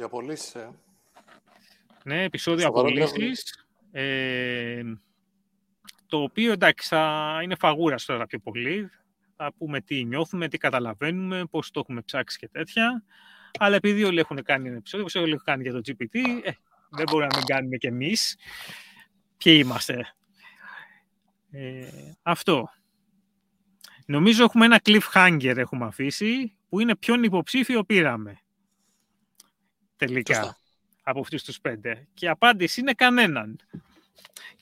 Για απολύσεις, ε. Ναι, επεισόδιο Σοβαρό απολύσεις. Ε, το οποίο εντάξει θα είναι φαγούρας τώρα πιο πολύ. Θα πούμε τι νιώθουμε, τι καταλαβαίνουμε, πώς το έχουμε ψάξει και τέτοια. Αλλά επειδή όλοι έχουν κάνει ένα επεισόδιο, όπως όλοι έχουν κάνει για το GPT, ε, δεν μπορούμε να μην κάνουμε κι εμείς. Ποιοι είμαστε. Ε, αυτό. Νομίζω έχουμε ένα cliffhanger έχουμε αφήσει, που είναι ποιον υποψήφιο πήραμε. Τελικά. Σωστά. Από αυτούς τους πέντε. Και η απάντηση είναι κανέναν.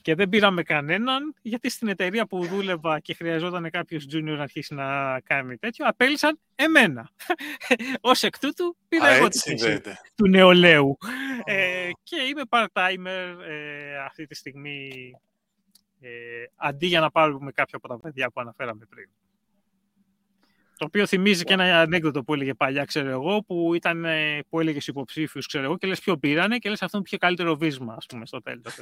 Και δεν πήραμε κανέναν, γιατί στην εταιρεία που δούλευα και χρειαζόταν κάποιος junior να αρχίσει να κάνει τέτοιο, απέλησαν εμένα. Ως εκ τούτου πήρα Α, εγώ έτσι τη θέση συνδέεται. του νεολαίου. Ε, και είμαι part-timer ε, αυτή τη στιγμή, ε, αντί για να πάρουμε κάποια από τα παιδιά που αναφέραμε πριν. Το οποίο θυμίζει και ένα ανέκδοτο που έλεγε παλιά, ξέρω εγώ, που, ήταν, ε, που έλεγε στους υποψήφιους, ξέρω εγώ, και λες ποιο πήρανε και λες αυτόν που είχε καλύτερο βίσμα, ας πούμε, στο τέλος.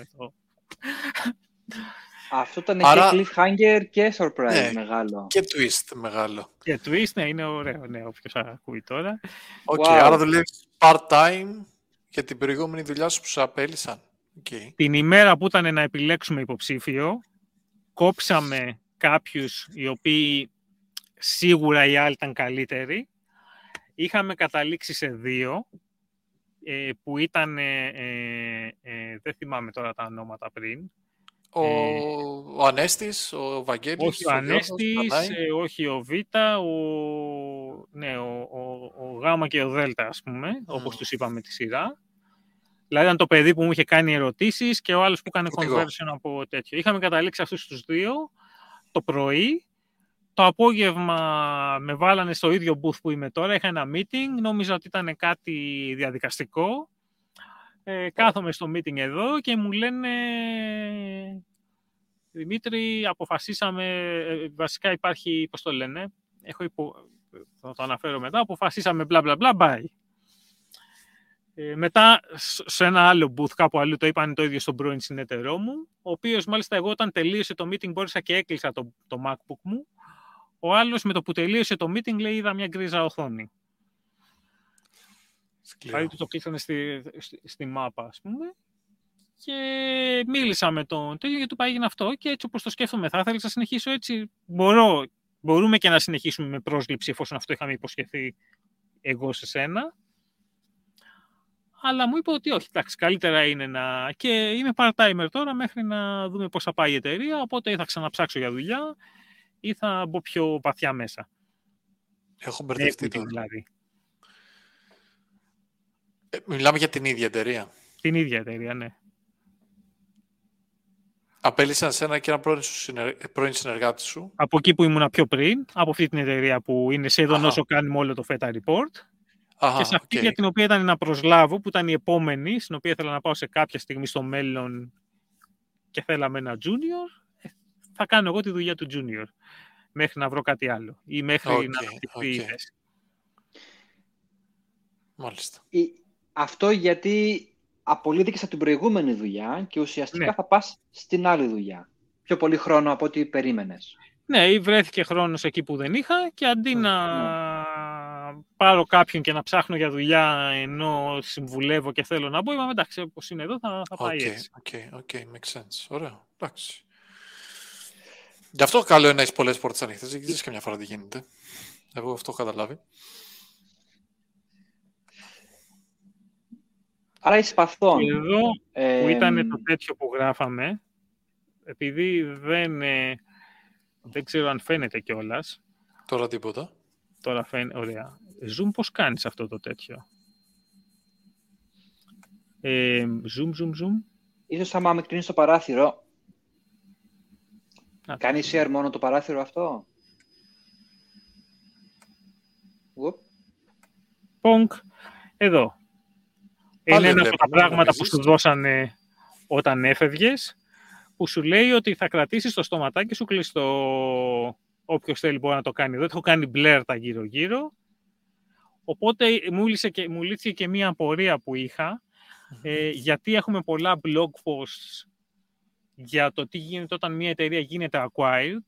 Αυτό ήταν Άρα- και cliffhanger και surprise Ναι. μεγάλο. Και twist μεγάλο. και twist, ναι, είναι ωραίο, ναι, όποιος ακούει τώρα. OK, Wow. άρα δουλεύεις part-time για την προηγούμενη δουλειά σου που σε απέλησαν. Οκ. την ημέρα που ήταν να επιλέξουμε υποψήφιο, κόψαμε κάποιους οι οποίοι σίγουρα οι άλλοι ήταν καλύτεροι. Είχαμε καταλήξει σε δύο, ε, που ήταν, ε, ε, ε, δεν θυμάμαι τώρα τα ονόματα πριν. Ο, Ε, ο Ανέστης, ο Βαγγέλης, όχι ο Γιώργος, Ανέστης, Πανάη. ε, όχι ο Β, ο, ναι, ο, ο, ο Γ και ο Δ, ας πούμε, όπως τους είπαμε τη σειρά. Δηλαδή ήταν το παιδί που μου είχε κάνει ερωτήσεις και ο άλλος που έκανε Ούτε εγώ. conversion από τέτοιο. Είχαμε καταλήξει αυτούς τους δύο το πρωί. Το απόγευμα με βάλανε στο ίδιο booth που είμαι τώρα. Είχα ένα meeting. Νόμιζα ότι ήταν κάτι διαδικαστικό. Ε, κάθομαι στο meeting εδώ και μου λένε Δημήτρη, αποφασίσαμε, ε, βασικά υπάρχει, πώς το λένε, έχω υπο... θα το αναφέρω μετά, αποφασίσαμε μπλα μπλα μπλα, bye. Ε, μετά, σ- σε ένα άλλο booth κάπου αλλού, το είπαν το ίδιο στον πρώην συνεταιρό μου, ο οποίος μάλιστα εγώ όταν τελείωσε το meeting μπόρεσα και έκλεισα το, το MacBook μου. Ο άλλος με το που τελείωσε το meeting λέει είδα μια γκρίζα οθόνη. Σκληρό. Δηλαδή του το κλείσανε στη, στη, στη μάπα, ας πούμε. Και μίλησα με τον τέτοιο γιατί του πάει έγινε αυτό και έτσι όπως το σκέφτομαι θα ήθελα να συνεχίσω έτσι. Μπορώ, μπορούμε και να συνεχίσουμε με πρόσληψη εφόσον αυτό είχαμε υποσχεθεί εγώ σε σένα. Αλλά μου είπε ότι όχι, εντάξει, καλύτερα είναι να... Και είμαι part-timer τώρα μέχρι να δούμε πώς θα πάει η εταιρεία, οπότε ή θα ξαναψάξω για δουλειά ή θα μπω πιο βαθιά μέσα. Έχω Με μπερδευτεί equity τώρα. δηλαδή. Ε, μιλάμε για την ίδια εταιρεία. Την ίδια εταιρεία, ναι. Απέλησαν σε ένα και ένα πρώην, σου συνεργ... ε, πρώην συνεργάτη σου. από εκεί που ήμουνα πιο πριν, από αυτή την εταιρεία που είναι σχεδόν Αχα. όσο κάνουμε όλο το FETA Report. Αχα, και σε αυτή οκ. για την οποία ήταν να προσλάβω, που ήταν η επόμενη, στην οποία ήθελα να πάω σε κάποια στιγμή στο μέλλον και θέλαμε ένα junior, ε, θα κάνω εγώ τη δουλειά του junior μέχρι να βρω κάτι άλλο ή μέχρι Οκ, να αναπτυχθεί η οκ. θέση. Μάλιστα. Η- Αυτό γιατί απολύθηκες από την προηγούμενη δουλειά και ουσιαστικά Ναι. θα πας στην άλλη δουλειά. Πιο πολύ χρόνο από ό,τι περίμενες. Ναι, ή βρέθηκε χρόνος εκεί που δεν είχα και αντί Μμ, να πάρω κάποιον και να ψάχνω για δουλειά ενώ συμβουλεύω και θέλω να μπω, είπαμε εντάξει, όπως είναι εδώ θα, θα πάει Οκ, έτσι. OK, OK, makes sense. Ωραίο, εντάξει. Γι' αυτό καλό είναι να έχεις πολλές πόρτες ανοιχτές. Δεν ξέρεις καμιά φορά τι γίνεται. Εγώ αυτό έχω καταλάβει. Άρα είσαι παθών. Και εδώ Ε, που ήταν το τέτοιο που γράφαμε, επειδή δεν, ε, δεν ξέρω αν φαίνεται κιόλας. Τώρα τίποτα. Τώρα φαίνεται, ωραία. Zoom πώς κάνεις αυτό το τέτοιο; Ε, zoom, zoom, zoom. Ίσως άμα με κλείνεις το παράθυρο. Α. Κάνει share μόνο το παράθυρο αυτό; Ουπ. Πονκ. Εδώ. Πάλι Είναι ένα από τα βλέπουμε, πράγματα που νομίζεις. σου δώσανε όταν έφευγες, που σου λέει ότι θα κρατήσεις το στοματάκι σου κλειστό. Όποιος θέλει μπορεί να το κάνει. Δεν έχω κάνει μπλερ τα γύρω-γύρω. Οπότε μου, και, μου λύθηκε και μία απορία που είχα, ε, γιατί έχουμε πολλά blog posts για το τι γίνεται όταν μια εταιρεία γίνεται acquired,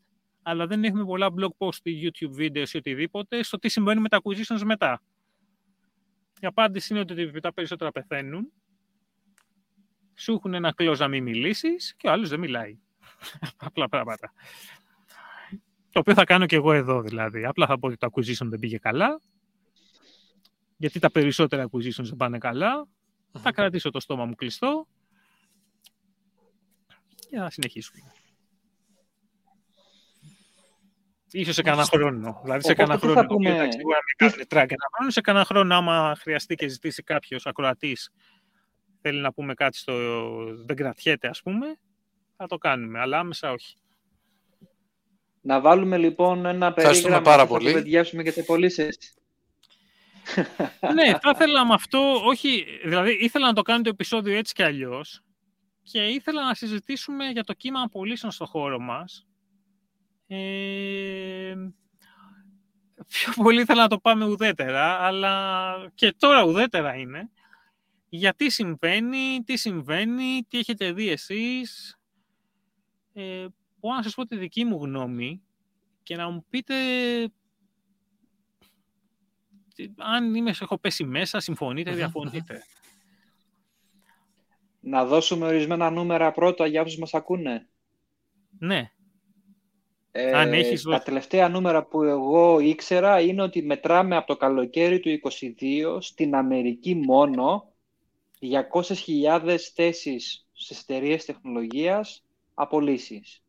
αλλά δεν έχουμε πολλά blog posts ή YouTube βίντεο ή οτιδήποτε στο τι συμβαίνει με τα acquisitions μετά. Η απάντηση είναι ότι τα περισσότερα πεθαίνουν, σου έχουν ένα close να μην μιλήσεις και ο άλλος δεν μιλάει. Απλά πράγματα. Το οποίο θα κάνω και εγώ εδώ δηλαδή. Απλά θα πω ότι το acquisition δεν πήγε καλά. Γιατί τα περισσότερα acquisitions δεν πάνε Θα κρατήσω το στόμα μου κλειστό. Και θα συνεχίσουμε. Ίσως σε κανένα χρόνο. Δηλαδή σε κανένα χρόνο. Πούμε... Εντάξει, χρόνο, σε κανένα χρόνο άμα χρειαστεί και ζητήσει κάποιος ακροατής θέλει να πούμε κάτι στο δεν κρατιέται ας πούμε, θα το κάνουμε, αλλά άμεσα όχι. Να βάλουμε λοιπόν ένα περίγραμμα πάρα που θα το και σε πωλήσεις. ναι, θα ήθελα με αυτό, όχι, δηλαδή ήθελα να το κάνω το επεισόδιο έτσι και αλλιώς και ήθελα να συζητήσουμε για το κύμα απολύσεων στο χώρο μας. Ε, πιο πολύ ήθελα να το πάμε ουδέτερα, αλλά και τώρα ουδέτερα είναι γιατί συμβαίνει, τι συμβαίνει, τι έχετε δει εσείς. Ε, μπορώ να σας πω τη δική μου γνώμη και να μου πείτε αν είμαι, έχω πέσει μέσα, συμφωνείτε, διαφωνείτε. Να δώσουμε ορισμένα νούμερα πρώτα για όσους μας ακούνε. Ναι. Ε, αν έχεις... Τα τελευταία νούμερα που εγώ ήξερα είναι ότι μετράμε από το καλοκαίρι του 2022 στην Αμερική μόνο 200.000 θέσεις σε εταιρείες τεχνολογίας απολύσεις.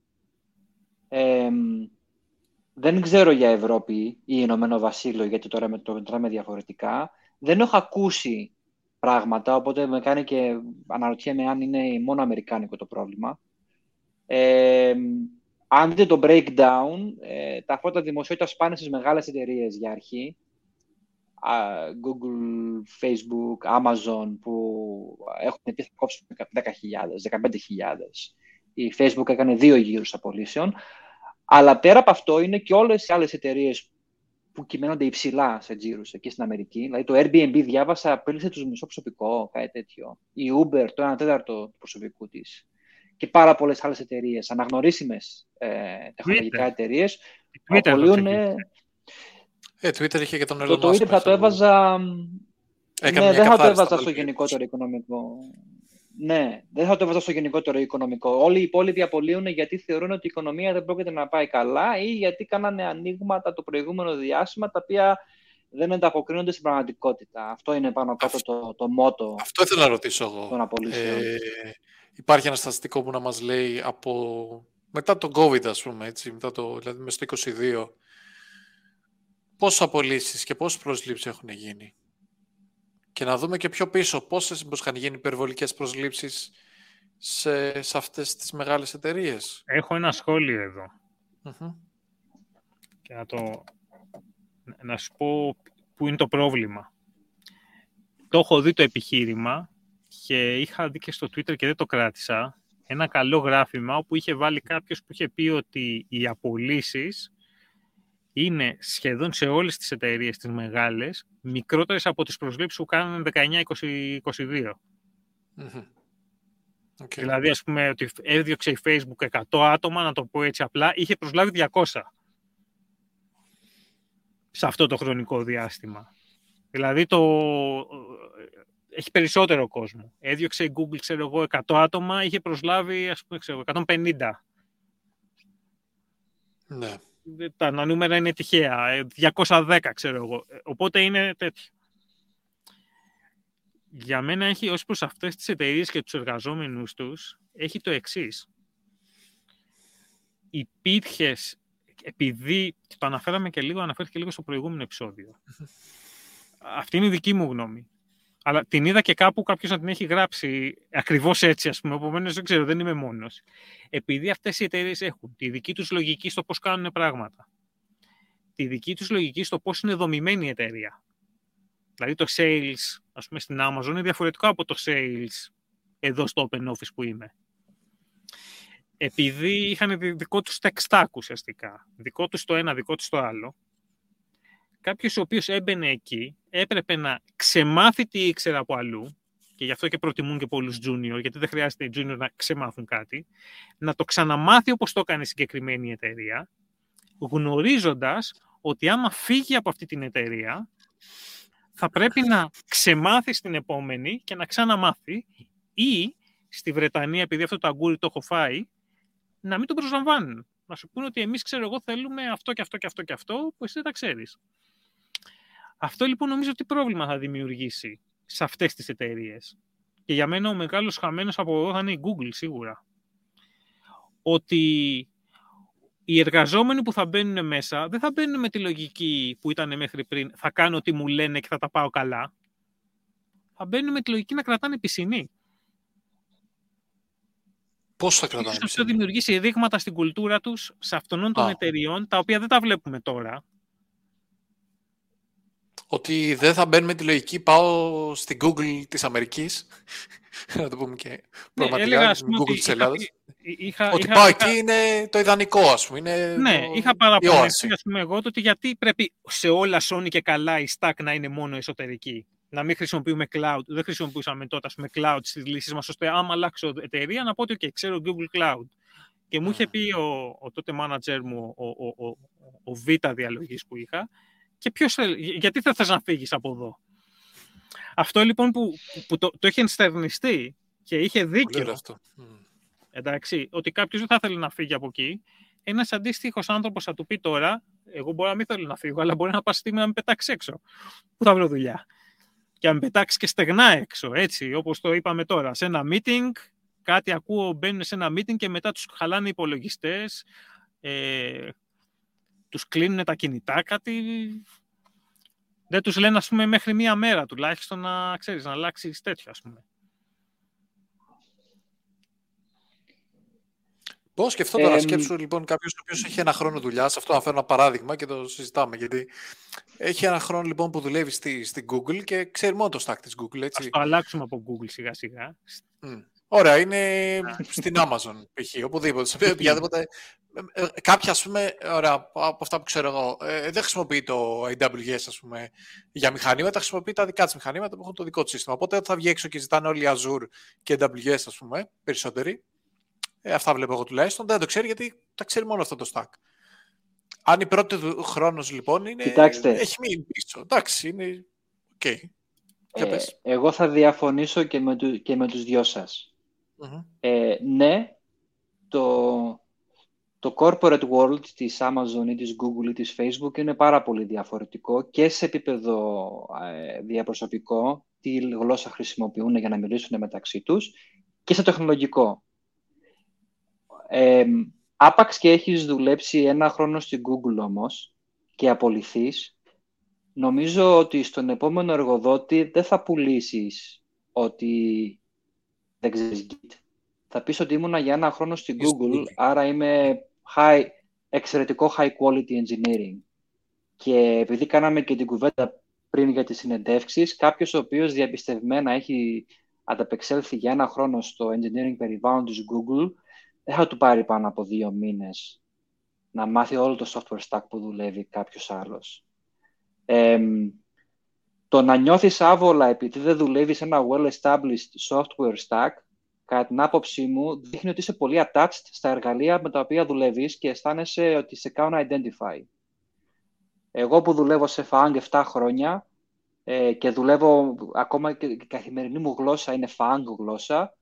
δεν ξέρω για Ευρώπη ή Ηνωμένο Βασίλειο, γιατί τώρα με το μετράμε διαφορετικά. Δεν έχω ακούσει πράγματα, οπότε με κάνει και αναρωτιέμαι αν είναι μόνο αμερικάνικο το πρόβλημα. Ε, αν δείτε το breakdown, ε, τα φώτα δημοσιότητας πάνε στις μεγάλες εταιρείες για αρχή. Google, Facebook, Amazon που έχουν πει θα κόψουν 10.000, 15.000. Η Facebook έκανε δύο γύρους απολύσεων. Αλλά πέρα από αυτό είναι και όλες οι άλλες εταιρείες που κυμαίνονται υψηλά σε τζίρους εκεί στην Αμερική. Δηλαδή το Airbnb διάβασα, απέλησε τους μισό προσωπικό, κάτι τέτοιο. Η Uber, το 1 τέταρτο του προσωπικού της. Και πάρα πολλές άλλες εταιρείες, αναγνωρίσιμες ε, τεχνολογικά εταιρείες, απολύουν ε, Twitter είχε και τον Elon Το Twitter θα το έβαζα... ναι, δεν θα το έβαζα στο γενικότερο οικονομικό. Ναι, δεν θα το έβαζα στο γενικότερο οικονομικό. Όλοι οι υπόλοιποι απολύουν γιατί θεωρούν ότι η οικονομία δεν πρόκειται να πάει καλά ή γιατί κάνανε ανοίγματα το προηγούμενο διάστημα τα οποία δεν ανταποκρίνονται στην πραγματικότητα. Αυτό είναι πάνω κάτω το, το μότο. Αυτό ήθελα να ρωτήσω εγώ. Ε, υπάρχει ένα στατιστικό που να μας λέει από μετά το COVID, ας πούμε, έτσι, μετά το, δηλαδή μέσα στο 2022, πόσες απολύσεις και πόσες προσλήψεις έχουν γίνει; Και να δούμε και πιο πίσω πόσες πώς είχαν γίνει υπερβολικές προσλήψεις σε, σε αυτές τις μεγάλες εταιρείες. Έχω ένα σχόλιο Και να, το, να σου πω που είναι το πρόβλημα. Το έχω δει το επιχείρημα και είχα δει και στο Twitter και δεν το κράτησα ένα καλό γράφημα όπου είχε βάλει κάποιος που είχε πει ότι οι απολύσεις είναι σχεδόν σε όλες τις εταιρείες τις μεγάλες μικρότερες από τις προσλήψεις που κάνουν 19-22. Okay. Δηλαδή, ας πούμε, ότι έδιωξε η Facebook 100 άτομα, να το πω έτσι απλά, είχε προσλάβει 200 σε αυτό το χρονικό διάστημα. Δηλαδή, το... έχει περισσότερο κόσμο. Έδιωξε η Google, ξέρω εγώ, 100 άτομα, είχε προσλάβει, ας πούμε, ξέρω, 150. Ναι τα νούμερα είναι τυχαία, 210 ε, ξέρω εγώ. Ε, οπότε είναι τέτοιο. Για μένα έχει ως προς αυτές τις εταιρείες και τους εργαζόμενους τους, έχει το εξής. Υπήρχες, επειδή, το αναφέραμε και λίγο, αναφέρθηκε λίγο στο προηγούμενο επεισόδιο. Αυτή είναι η δική μου γνώμη. Αλλά την είδα και κάπου κάποιος να την έχει γράψει ακριβώς έτσι, ας πούμε. Επομένως, δεν ξέρω, δεν είμαι μόνος. Επειδή αυτές οι εταιρείες έχουν τη δική τους λογική στο πώς κάνουν πράγματα, τη δική τους λογική στο πώς είναι δομημένη η εταιρεία. Δηλαδή, το sales, ας πούμε, στην Amazon είναι διαφορετικό από το sales εδώ στο Open Office που είμαι. επειδή είχαν δικό τους tech stack ουσιαστικά, δικό τους το ένα, δικό τους το άλλο, κάποιος ο οποίος έμπαινε εκεί έπρεπε να ξεμάθει τι ήξερε από αλλού και γι' αυτό και προτιμούν και πολλούς junior, γιατί δεν χρειάζεται οι junior να ξεμάθουν κάτι, να το ξαναμάθει όπως το έκανε η συγκεκριμένη εταιρεία, γνωρίζοντας ότι άμα φύγει από αυτή την εταιρεία, θα πρέπει να ξεμάθει στην επόμενη και να ξαναμάθει ή στη Βρετανία, επειδή αυτό το αγκούρι το έχω φάει, να μην τον προσλαμβάνουν. Να σου πούνε ότι εμείς, ξέρω εγώ, θέλουμε αυτό και αυτό και αυτό και αυτό, που εσύ δεν τα ξέρεις. Αυτό λοιπόν νομίζω ότι πρόβλημα θα δημιουργήσει σε αυτές τις εταιρείες. Και για μένα ο μεγάλος χαμένος από εδώ θα είναι η Google σίγουρα. Ότι οι εργαζόμενοι που θα μπαίνουν μέσα δεν θα μπαίνουν με τη λογική που ήταν μέχρι πριν θα κάνω ό,τι μου λένε και θα τα πάω καλά. Θα μπαίνουν με τη λογική να κρατάνε πισινή. Πώς θα κρατάνε πισινή; Αυτό δημιουργήσει δείγματα στην κουλτούρα τους σε αυτών των εταιριών τα οποία δεν τα βλέπουμε τώρα ότι δεν θα μπαίνουμε τη λογική πάω στην Google της Αμερικής, να το πούμε και ναι, πραγματικά, ναι, στην Google της Ελλάδας. Είχα, ότι είχα, πάω είχα, εκεί είναι το ιδανικό, ας πούμε. Είναι ναι, το, είχα παραπονεθεί, ας πούμε, εγώ, ότι γιατί πρέπει σε όλα Sony και καλά η stack να είναι μόνο εσωτερική. Να μην χρησιμοποιούμε cloud. Δεν χρησιμοποιούσαμε τότε, ας πούμε, cloud στις λύσεις μας, ώστε άμα αλλάξω εταιρεία να πω ότι, okay, ξέρω Google Cloud. Και μου είχε πει ο, ο τότε manager μου, ο, ο, ο, ο Β διαλογής που είχα, και ποιος θέλει, γιατί θα θες να φύγεις από εδώ; Αυτό λοιπόν που, που το, το είχε ενστερνιστεί και είχε δίκιο. Αυτό. Εντάξει, ότι κάποιος δεν θα ήθελε να φύγει από εκεί. Ένας αντίστοιχος άνθρωπος θα του πει τώρα, εγώ μπορώ να μην θέλω να φύγω, αλλά μπορεί να πας στιγμή να με πετάξεις έξω. Πού θα βρω δουλειά; Και να με πετάξεις και στεγνά έξω, έτσι, όπως το είπαμε τώρα. Σε ένα meeting, κάτι ακούω, μπαίνουν σε ένα meeting και μετά τους χαλάνε υπολογιστές. Ε, τους κλείνουν τα κινητά, κάτι... Δεν τους λένε, ας πούμε, μέχρι μία μέρα τουλάχιστον να, ξέρεις, να αλλάξει τέτοιο, ας πούμε. Πώς σκεφτώ τώρα, ε, σκέψου λοιπόν κάποιος ο οποίος έχει ένα χρόνο δουλειάς. Αυτό να φέρω ένα παράδειγμα και το συζητάμε. Γιατί έχει ένα χρόνο λοιπόν που δουλεύει στη, στη Google και ξέρει μόνο το stack της Google. Έτσι. Ας το αλλάξουμε από Google σιγά σιγά. Mm. Ωραία, είναι στην Amazon π.χ. Οπουδήποτε. Σε οποιαδήποτε. Ε, ε, κάποια, ας πούμε, ωραία, από αυτά που ξέρω εγώ, ε, δεν χρησιμοποιεί το AWS, ας πούμε, για μηχανήματα, χρησιμοποιεί τα δικά της μηχανήματα που έχουν το δικό του σύστημα. Οπότε θα βγει έξω και ζητάνε όλοι Azure και AWS, ας πούμε, περισσότεροι. Ε, αυτά βλέπω εγώ τουλάχιστον. Δεν το ξέρει γιατί τα ξέρει μόνο αυτό το stack. Αν η πρώτη χρόνος λοιπόν είναι. Κοιτάξτε. Έχει μείνει πίσω. Εντάξει, είναι. Okay. Ε, εγώ θα διαφωνήσω και με, του, και με τους δυο σας. Ε, ναι, το, το corporate world της Amazon ή της Google ή της Facebook είναι πάρα πολύ διαφορετικό και σε επίπεδο ε, διαπροσωπικό, τι γλώσσα χρησιμοποιούν για να μιλήσουν μεταξύ τους και σε τεχνολογικό. Ε, άπαξ και έχεις δουλέψει ένα χρόνο στην Google όμως και απολυθείς, νομίζω ότι στον επόμενο εργοδότη δεν θα πουλήσεις ότι δεν ξέρεις Git. Θα πεις ότι ήμουνα για ένα χρόνο στην Google, άρα είμαι high, εξαιρετικό high quality engineering. Και επειδή κάναμε και την κουβέντα πριν για τις συνεντεύξεις, κάποιος ο οποίος διαπιστευμένα έχει ανταπεξέλθει για ένα χρόνο στο engineering περιβάλλον της Google, δεν θα του πάρει πάνω από δύο μήνες να μάθει όλο το software stack που δουλεύει κάποιος άλλος. Ε, το να νιώθεις άβολα επειδή δεν δουλεύεις σε ένα well-established software stack, κατά την άποψή μου, δείχνει ότι είσαι πολύ attached στα εργαλεία με τα οποία δουλεύεις και αισθάνεσαι ότι σε κάνουν identify. Εγώ που δουλεύω σε FANG 7 χρόνια ε, και δουλεύω ακόμα και η καθημερινή μου γλώσσα είναι FANG γλώσσα,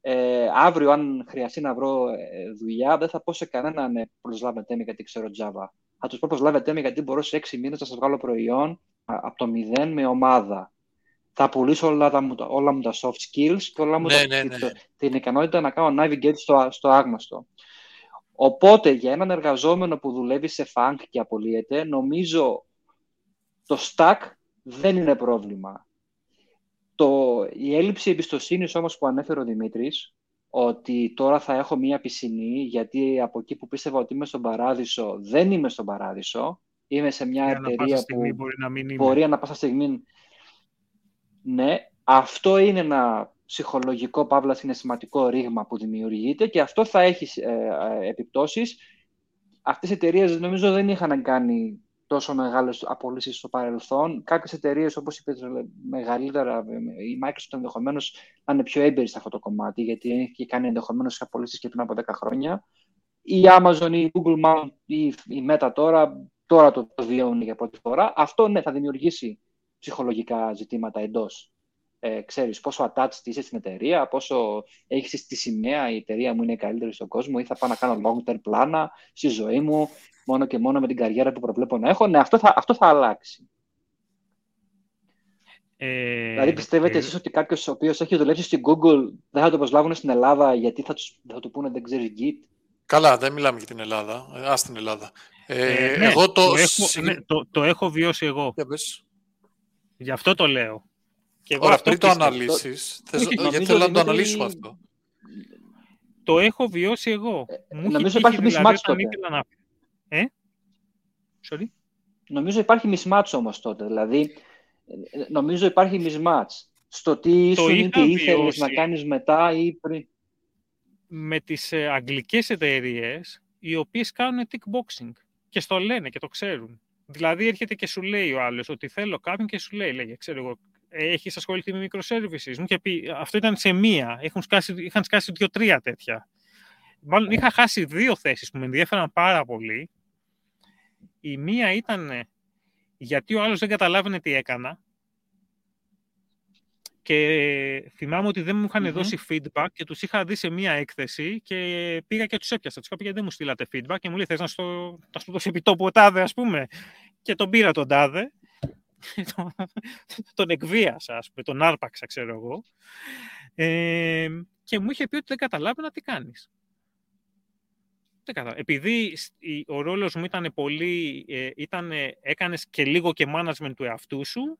ε, αύριο αν χρειαστεί να βρω ε, δουλειά δεν θα πω σε κανέναν ε, προσλάβετε με γιατί ξέρω Java. Θα τους πω προσλάβετε με γιατί μπορώ σε 6 μήνες να σας βγάλω προϊόν από το μηδέν με ομάδα θα πουλήσω όλα, τα, όλα μου τα soft skills και όλα μου ναι, ναι, ναι. την ικανότητα να κάνω navigate στο, στο άγνωστο. Οπότε, για έναν εργαζόμενο που δουλεύει σε funk και απολύεται, νομίζω το stack δεν είναι πρόβλημα. Το, η έλλειψη εμπιστοσύνης όμως που ανέφερε ο Δημήτρης, ότι τώρα θα έχω μία πισινή, γιατί από εκεί που πίστευα ότι είμαι στον παράδεισο, δεν είμαι στον παράδεισο. Είμαι σε μια εταιρεία που μπορεί να μην μπορεί να πάσα στιγμή ναι, αυτό είναι ένα ψυχολογικό, παύλα συναισθηματικό ρήγμα που δημιουργείται και αυτό θα έχει ε, ε, επιπτώσεις. Αυτές οι εταιρείες νομίζω δεν είχαν κάνει τόσο μεγάλες απολύσεις στο παρελθόν. Κάποιες εταιρείες, όπως είπε μεγαλύτερα, η Microsoft ενδεχομένως να είναι πιο έμπειρη σε αυτό το κομμάτι, γιατί έχει κάνει ενδεχομένως απολύσεις και πριν από 10 χρόνια. Η Amazon, η Google Mount ή η Meta τώρα, τώρα το βιώνουν για πρώτη φορά. Αυτό ναι, θα δημιουργήσει ψυχολογικά ζητήματα εντός ε, ξέρεις πόσο attached είσαι στην εταιρεία, πόσο έχεις τη σημαία η εταιρεία μου είναι η καλύτερη στον κόσμο ή θα πάω να κάνω long term πλάνα στη ζωή μου μόνο και μόνο με την καριέρα που προβλέπω να έχω. Ναι, αυτό θα, αυτό θα αλλάξει. Ε, δηλαδή πιστεύετε ε, εσείς ότι κάποιος ο οποίος έχει δουλέψει στην Google δεν θα το προσλάβουν στην Ελλάδα γιατί θα, τους, θα του πούνε δεν ξέρεις Git; Καλά, δεν μιλάμε για την Ελλάδα. Ε, ας την Ελλάδα. Ε, ε, ναι, εγώ το... Το έχω, ναι, το, το έχω βιώσει εγώ. Γι' αυτό το λέω. Και εγώ Ωραία, πριν το αναλύσεις, γιατί θέλω να το αναλύσουμε αυτό. Το έχω βιώσει εγώ. Ε, Μου νομίζω υπάρχει mismatch τότε. Να... Ε; Sorry? Νομίζω υπάρχει mismatch όμως τότε. Δηλαδή, νομίζω υπάρχει mismatch στο τι ήσουν ή τι ήθελες να κάνεις μετά ή πριν. Με τις ε, αγγλικές εταιρείες οι οποίες κάνουν tick και στο λένε και το ξέρουν. Δηλαδή έρχεται και σου λέει ο άλλος ότι θέλω κάποιον και σου λέει, λέγε, ξέρω εγώ, έχεις ασχοληθεί με microservices. Μου είχε πει, αυτό ήταν σε μία. Έχουν σκάσει, είχαν σκάσει δύο-τρία τέτοια. Μάλλον είχα χάσει δύο θέσεις που με ενδιαφέραν πάρα πολύ. Η μία ήταν γιατί ο άλλος δεν καταλάβαινε τι έκανα. Και θυμάμαι ότι δεν μου είχαν δώσει feedback και τους είχα δει σε μία έκθεση και πήγα και τους έπιασα. Τους είπα γιατί δεν μου στείλατε feedback και μου λέει θες να στο, να στο δώσει επιτόπου ο τάδε ας πούμε. Και τον πήρα τον τάδε τον εκβίασα, ας πούμε, τον άρπαξα, ξέρω εγώ. Ε, και μου είχε πει ότι δεν καταλάβαινα τι κάνεις. Δεν Επειδή ο ρόλος μου ήταν πολύ, ε, ήταν, έκανες και λίγο και management του εαυτού σου,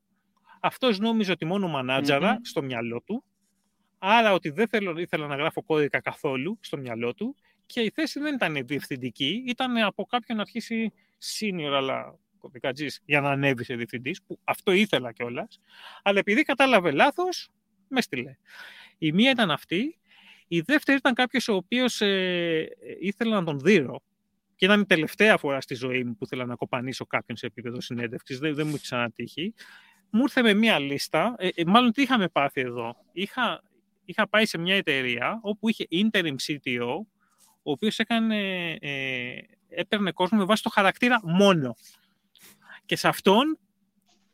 αυτός νόμιζε ότι μόνο μανατζαρα στο μυαλό του, άρα ότι δεν θέλω, ήθελα να γράφω κώδικα καθόλου στο μυαλό του και η θέση δεν ήταν διευθυντική, ήταν από κάποιον να αρχίσει senior, αλλά για να ανέβει σε διευθυντής, που αυτό ήθελα κιόλας. Αλλά επειδή κατάλαβε λάθος, με στείλε. Η μία ήταν αυτή. Η δεύτερη ήταν κάποιος ο οποίος ε, ήθελα να τον δείρω. Και ήταν η τελευταία φορά στη ζωή μου που ήθελα να κοπανίσω κάποιον σε επίπεδο συνέντευξης. Δεν, δεν μου έχει ξανατύχει. Μου ήρθε με μία λίστα. Ε, ε, μάλλον τι είχαμε πάθει εδώ. Είχα, είχα πάει σε μια εταιρεία όπου είχε interim CTO, ο οποίος έκανε, ε, έπαιρνε κόσμο με βάση το χαρακτήρα μόνο. Και σε αυτόν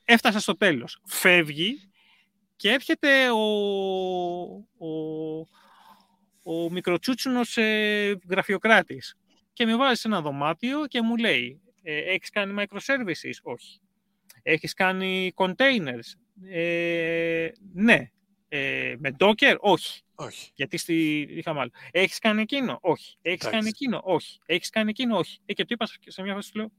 έφτασα στο τέλος. Φεύγει και έρχεται ο, ο, ο μικροτσούτσουνος ε, γραφειοκράτης και με βάζει σε ένα δωμάτιο και μου λέει ε, «Έχεις κάνει microservices» «Όχι». «Έχεις κάνει containers» ε, «Ναι». Ε, «Με Docker» «Όχι». Όχι. Γιατί στη... είχαμε άλλο. Έχεις κάνει εκείνο, όχι. Έχεις κάνει εκείνο, όχι. Έχεις κάνει εκείνο, όχι. Ε, και του είπα σε μια φάση, λέω,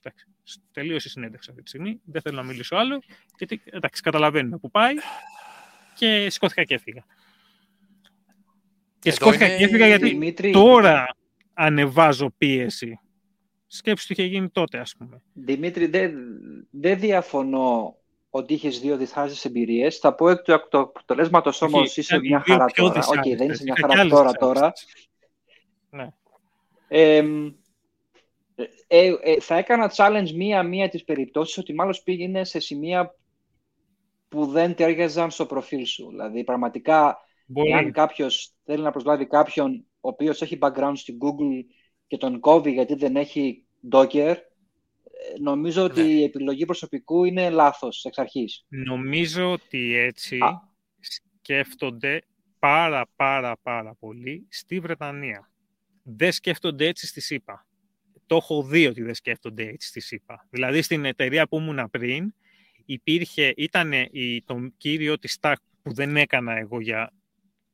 εντάξει, τελείωσε η συνέντευξη αυτή τη στιγμή, δεν θέλω να μιλήσω άλλο, γιατί εντάξει, καταλαβαίνουμε που πάει και σηκώθηκα και έφυγα. Και σηκώθηκα και έφυγα γιατί Δημήτρη... τώρα ανεβάζω πίεση. Σκέψου τι είχε γίνει τότε, ας πούμε. Δημήτρη, δεν δε διαφωνώ ότι είχες δύο δυσάρεστες εμπειρίες. Θα πω εκ του αποτελέσματος όμως είσαι μια χαρά τώρα. OK, okay, δεν είσαι μια χαρά τώρα. τώρα. Ναι. Ε, ε, ε, θα έκανα challenge μία-μία τις περιπτώσεις ότι μάλλον πήγαινε σε σημεία που δεν τέριαζαν στο προφίλ σου. Δηλαδή, πραγματικά, αν κάποιος θέλει να προσλάβει κάποιον ο οποίος έχει background στην Google και τον κόβει γιατί δεν έχει Docker, ε, νομίζω ότι ναι. η επιλογή προσωπικού είναι λάθος εξ αρχής. Νομίζω ότι έτσι σκέφτονται πάρα πάρα πάρα πολύ στη Βρετανία. Δεν σκέφτονται έτσι στη ΣΥΠΑ το έχω δει ότι δεν σκέφτονται έτσι στη ΣΥΠΑ. Δηλαδή στην εταιρεία που ήμουν πριν, υπήρχε, ήταν η, το κύριο της stack που δεν έκανα εγώ για,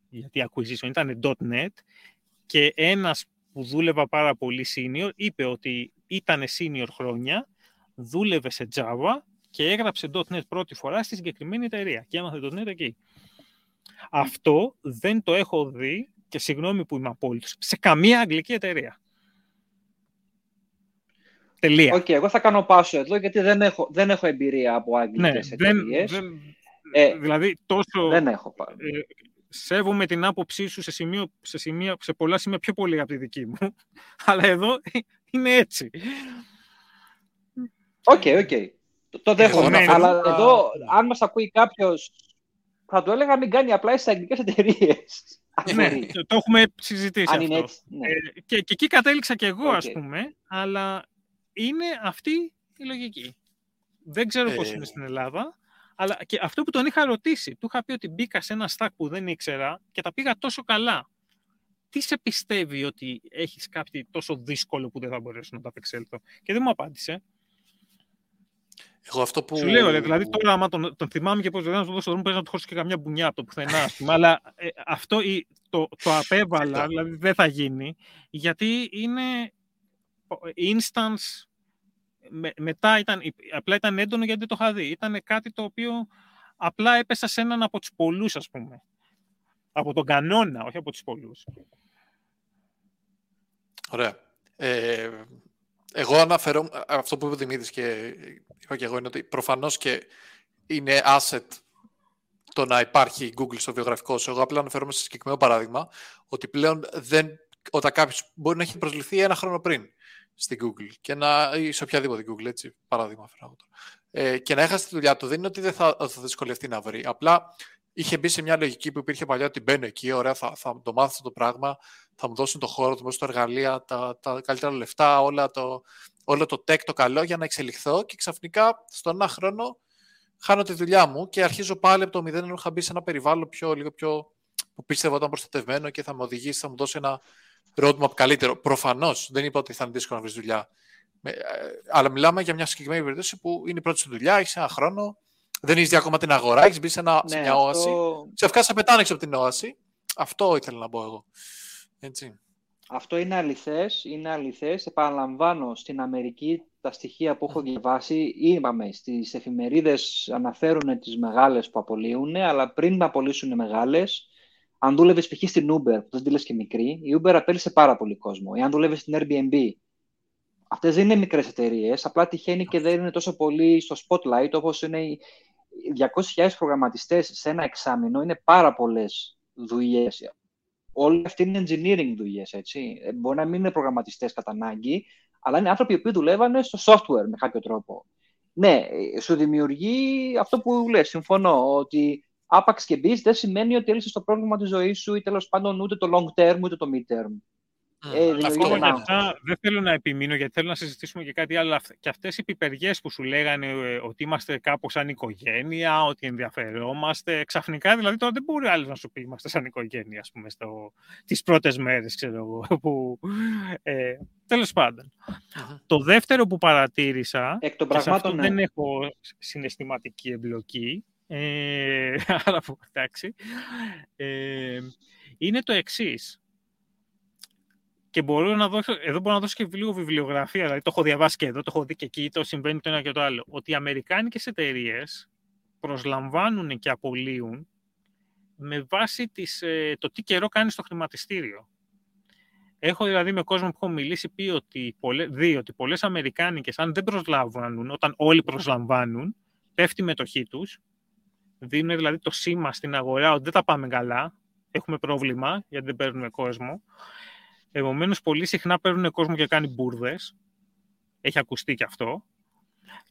για τη acquisition, ήταν .NET και ένας που δούλευα πάρα πολύ senior είπε ότι ήταν senior χρόνια, δούλευε σε Java και έγραψε .NET πρώτη φορά στη συγκεκριμένη εταιρεία και έμαθε .NET εκεί. Αυτό δεν το έχω δει και συγγνώμη που είμαι απόλυτος, σε καμία αγγλική εταιρεία. Τελεία. OK, okay, εγώ θα κάνω πάσο εδώ γιατί δεν έχω, δεν έχω εμπειρία από αγγλικές ναι, εταιρείες. Δεν, ε, δηλαδή τόσο... Δεν έχω ε, σέβομαι την άποψή σου σε, σημείο, σε, σημείο, σε πολλά σημεία πιο πολύ από τη δική μου. Αλλά εδώ είναι έτσι. OK, okay, OK. Okay. Το δέχομαι. Αλλά εδώ, αν μας ακούει κάποιος, θα του έλεγα μην κάνει apply στις αγγλικές εταιρείες. ναι, το έχουμε συζητήσει αυτό. Ναι. Ε, και, και εκεί κατέληξα και εγώ, okay. ας πούμε, αλλά είναι αυτή η λογική. Δεν ξέρω ε... πώς είναι στην Ελλάδα, αλλά και αυτό που τον είχα ρωτήσει, του είχα πει ότι μπήκα σε ένα stack που δεν ήξερα και τα πήγα τόσο καλά. Τι σε πιστεύει ότι έχεις κάτι τόσο δύσκολο που δεν θα μπορέσω να τα απεξέλθω; Και δεν μου απάντησε. Εγώ αυτό που... Σου λέω, δηλαδή τώρα άμα τον, τον θυμάμαι και πώς δεν να του δώσω δρόμο, πρέπει να του χώσω και καμιά μπουνιά από το πουθενά, ας πούμε. αλλά ε, αυτό το, το απέβαλα, δηλαδή δεν θα γίνει, γιατί είναι instance με, μετά ήταν, απλά ήταν έντονο γιατί δεν το είχα δει. Ήταν κάτι το οποίο απλά έπεσα σε έναν από τους πολλούς, ας πούμε. Από τον κανόνα, όχι από τους πολλούς. Ωραία. Ε, εγώ αναφέρω αυτό που είπε ο Δημήτρης και είπα και εγώ είναι ότι προφανώς και είναι asset το να υπάρχει Google στο βιογραφικό σου. Εγώ απλά αναφέρομαι σε συγκεκριμένο παράδειγμα ότι πλέον δεν, όταν κάποιος μπορεί να έχει προσληφθεί ένα χρόνο πριν στην Google και να, ή σε οποιαδήποτε Google, έτσι, παράδειγμα φέρω ε, και να έχασε τη δουλειά του, δεν είναι ότι δεν θα, θα δυσκολευτεί να βρει. Απλά είχε μπει σε μια λογική που υπήρχε παλιά ότι μπαίνω εκεί, ωραία, θα, θα το μάθω αυτό το πράγμα, θα μου δώσουν το χώρο, θα μου δώσουν τα εργαλεία, τα, τα καλύτερα λεφτά, όλα το, όλο το tech το καλό για να εξελιχθώ και ξαφνικά στον ένα χρόνο χάνω τη δουλειά μου και αρχίζω πάλι από το μηδέν ενώ είχα μπει σε ένα περιβάλλον πιο, λίγο πιο που πίστευα ήταν προστατευμένο και θα με οδηγήσει, θα μου δώσει ένα roadmap καλύτερο. Προφανώς δεν είπα ότι θα είναι δύσκολο να βρεις δουλειά. Ε, αλλά μιλάμε για μια συγκεκριμένη περίπτωση που είναι η πρώτη σου δουλειά, έχεις ένα χρόνο, δεν έχει δει ακόμα την αγορά, έχεις μπει σε, ένα, ναι, σε μια αυτό... όαση. Ξαφνικά σε πετάνε από την όαση. Αυτό ήθελα να πω εγώ. Έτσι. Αυτό είναι αληθές, είναι αληθές. Επαναλαμβάνω, στην Αμερική τα στοιχεία που έχω διαβάσει, είπαμε, στις εφημερίδες αναφέρουν τις μεγάλες που απολύουν, αλλά πριν να απολύσουν οι μεγάλες, αν δούλευες π.χ. στην Uber, που δεν τη και μικρή, η Uber απέλησε πάρα πολύ κόσμο. Ή αν δούλευες στην Airbnb. Αυτές δεν είναι μικρές εταιρείες, απλά τυχαίνει και δεν είναι τόσο πολύ στο spotlight όπως είναι οι 200.000 προγραμματιστές σε ένα εξάμεινο. Είναι πάρα πολλές δουλειές. Όλοι αυτοί είναι engineering δουλειές, έτσι. Ε, μπορεί να μην είναι προγραμματιστές κατά ανάγκη, αλλά είναι άνθρωποι που δουλεύανε στο software με κάποιο τρόπο. Ναι, ε, σου δημιουργεί αυτό που λες, συμφωνώ, ότι άπαξ και μπεις δεν σημαίνει ότι έλυσες το πρόβλημα της ζωής σου ή τέλος πάντων ούτε το long term ούτε το mid term. Mm. Ε, ακόμα και αυτά δεν θέλω να επιμείνω γιατί θέλω να συζητήσουμε και κάτι άλλο. Και αυτές οι πιπεριές που σου λέγανε ε, ότι είμαστε κάπως σαν οικογένεια, ότι ενδιαφερόμαστε. Ξαφνικά δηλαδή τώρα δεν μπορεί άλλος να σου πει είμαστε σαν οικογένεια, ας πούμε, τις πρώτες μέρες, ξέρω εγώ. Που, ε, Τέλος Το δεύτερο που παρατήρησα. Εκ των πραγμάτων, ναι. δεν έχω συναισθηματική εμπλοκή. Ε, αλλά εντάξει. Ε, είναι το εξής. Και μπορώ να δώσω, εδώ μπορώ να δώσω και λίγο βιβλιογραφία, δηλαδή το έχω διαβάσει και εδώ, το έχω δει και εκεί, το συμβαίνει το ένα και το άλλο. Ότι οι αμερικάνικες εταιρείες προσλαμβάνουν και απολύουν με βάση τις, ε, το τι καιρό κάνει στο χρηματιστήριο. Έχω δηλαδή με κόσμο που έχω μιλήσει πει ότι δει ότι πολλές αμερικάνικες αν δεν προσλαμβάνουν, όταν όλοι προσλαμβάνουν, πέφτει η μετοχή τους Δίνουν δηλαδή το σήμα στην αγορά ότι δεν τα πάμε καλά, έχουμε πρόβλημα γιατί δεν παίρνουμε κόσμο. Επομένως, πολύ συχνά παίρνουν κόσμο και κάνει μπουρδες. Έχει ακουστεί και αυτό.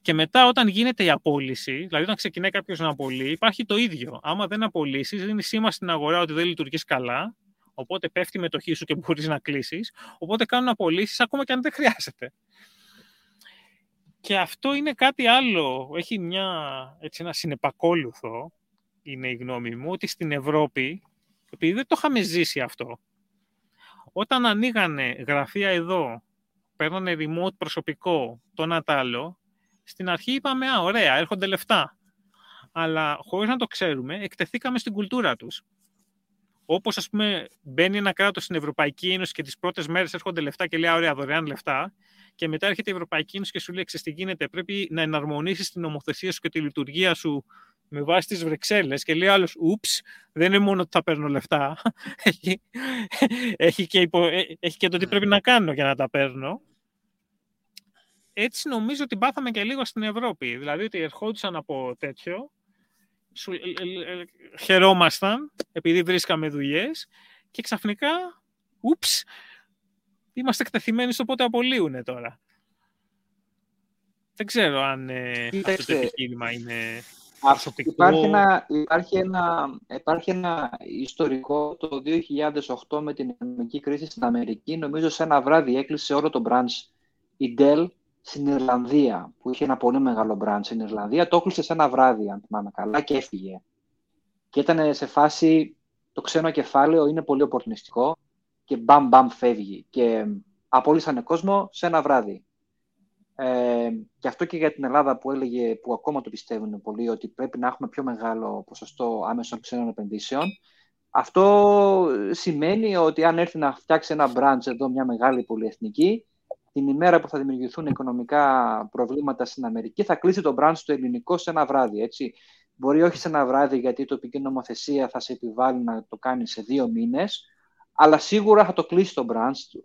Και μετά, όταν γίνεται η απόλυση, δηλαδή όταν ξεκινάει κάποιος να απολύει, υπάρχει το ίδιο. Άμα δεν απολύσεις, δίνεις σήμα στην αγορά ότι δεν λειτουργείς καλά, οπότε πέφτει η μετοχή σου και μπορείς να κλείσεις. Οπότε κάνουν απολύσεις ακόμα και αν δεν χρειάζεται. Και αυτό είναι κάτι άλλο. Έχει μια, έτσι, ένα συνεπακόλουθο, είναι η γνώμη μου, ότι στην Ευρώπη, επειδή δεν το είχαμε ζήσει αυτό, όταν ανοίγανε γραφεία εδώ, παίρνανε remote προσωπικό, το ένα άλλο, στην αρχή είπαμε, α, ωραία, έρχονται λεφτά. Αλλά χωρίς να το ξέρουμε, εκτεθήκαμε στην κουλτούρα τους. Όπως, ας πούμε, μπαίνει ένα κράτος στην Ευρωπαϊκή Ένωση και τις πρώτες μέρες έρχονται λεφτά και λέει, ωραία, δωρεάν λεφτά, και μετά έρχεται η Ευρωπαϊκή Ένωση και σου λέει: τι γίνεται, πρέπει να εναρμονίσεις την νομοθεσία σου και τη λειτουργία σου με βάση τις Βρυξέλλες. Και λέει άλλος: Ούψ, δεν είναι μόνο ότι θα παίρνω λεφτά. έχει, έχει, και υπο, ε, έχει και το τι πρέπει να κάνω για να τα παίρνω. Έτσι νομίζω ότι πάθαμε και λίγο στην Ευρώπη. Δηλαδή ότι ερχόντουσαν από τέτοιο σου, ε, ε, χαιρόμασταν επειδή βρίσκαμε δουλειές και ξαφνικά, ούψ, είμαστε εκτεθειμένοι στο πότε απολύουνε τώρα. Δεν ξέρω αν ε, αυτό το επιχείρημα είναι προσωπικό. Υπάρχει ένα, υπάρχει, ένα, υπάρχει ένα ιστορικό το 2008 με την οικονομική κρίση στην Αμερική. Νομίζω σε ένα βράδυ έκλεισε όλο το branch η Dell στην Ιρλανδία, που είχε ένα πολύ μεγάλο branch στην Ιρλανδία. Το έκλεισε σε ένα βράδυ, αν θυμάμαι καλά, και έφυγε. Και ήταν σε φάση, το ξένο κεφάλαιο είναι πολύ οπορτινιστικό και μπαμ μπαμ φεύγει. Και απόλυσανε κόσμο σε ένα βράδυ. Ε, και αυτό και για την Ελλάδα που έλεγε, που ακόμα το πιστεύουν πολύ, ότι πρέπει να έχουμε πιο μεγάλο ποσοστό άμεσων ξένων επενδύσεων. Αυτό σημαίνει ότι αν έρθει να φτιάξει ένα branch εδώ, μια μεγάλη πολυεθνική, την ημέρα που θα δημιουργηθούν οικονομικά προβλήματα στην Αμερική, θα κλείσει το branch το ελληνικό σε ένα βράδυ. Έτσι. Μπορεί όχι σε ένα βράδυ, γιατί η τοπική νομοθεσία θα σε επιβάλλει να το κάνει σε δύο μήνες, αλλά σίγουρα θα το κλείσει το branch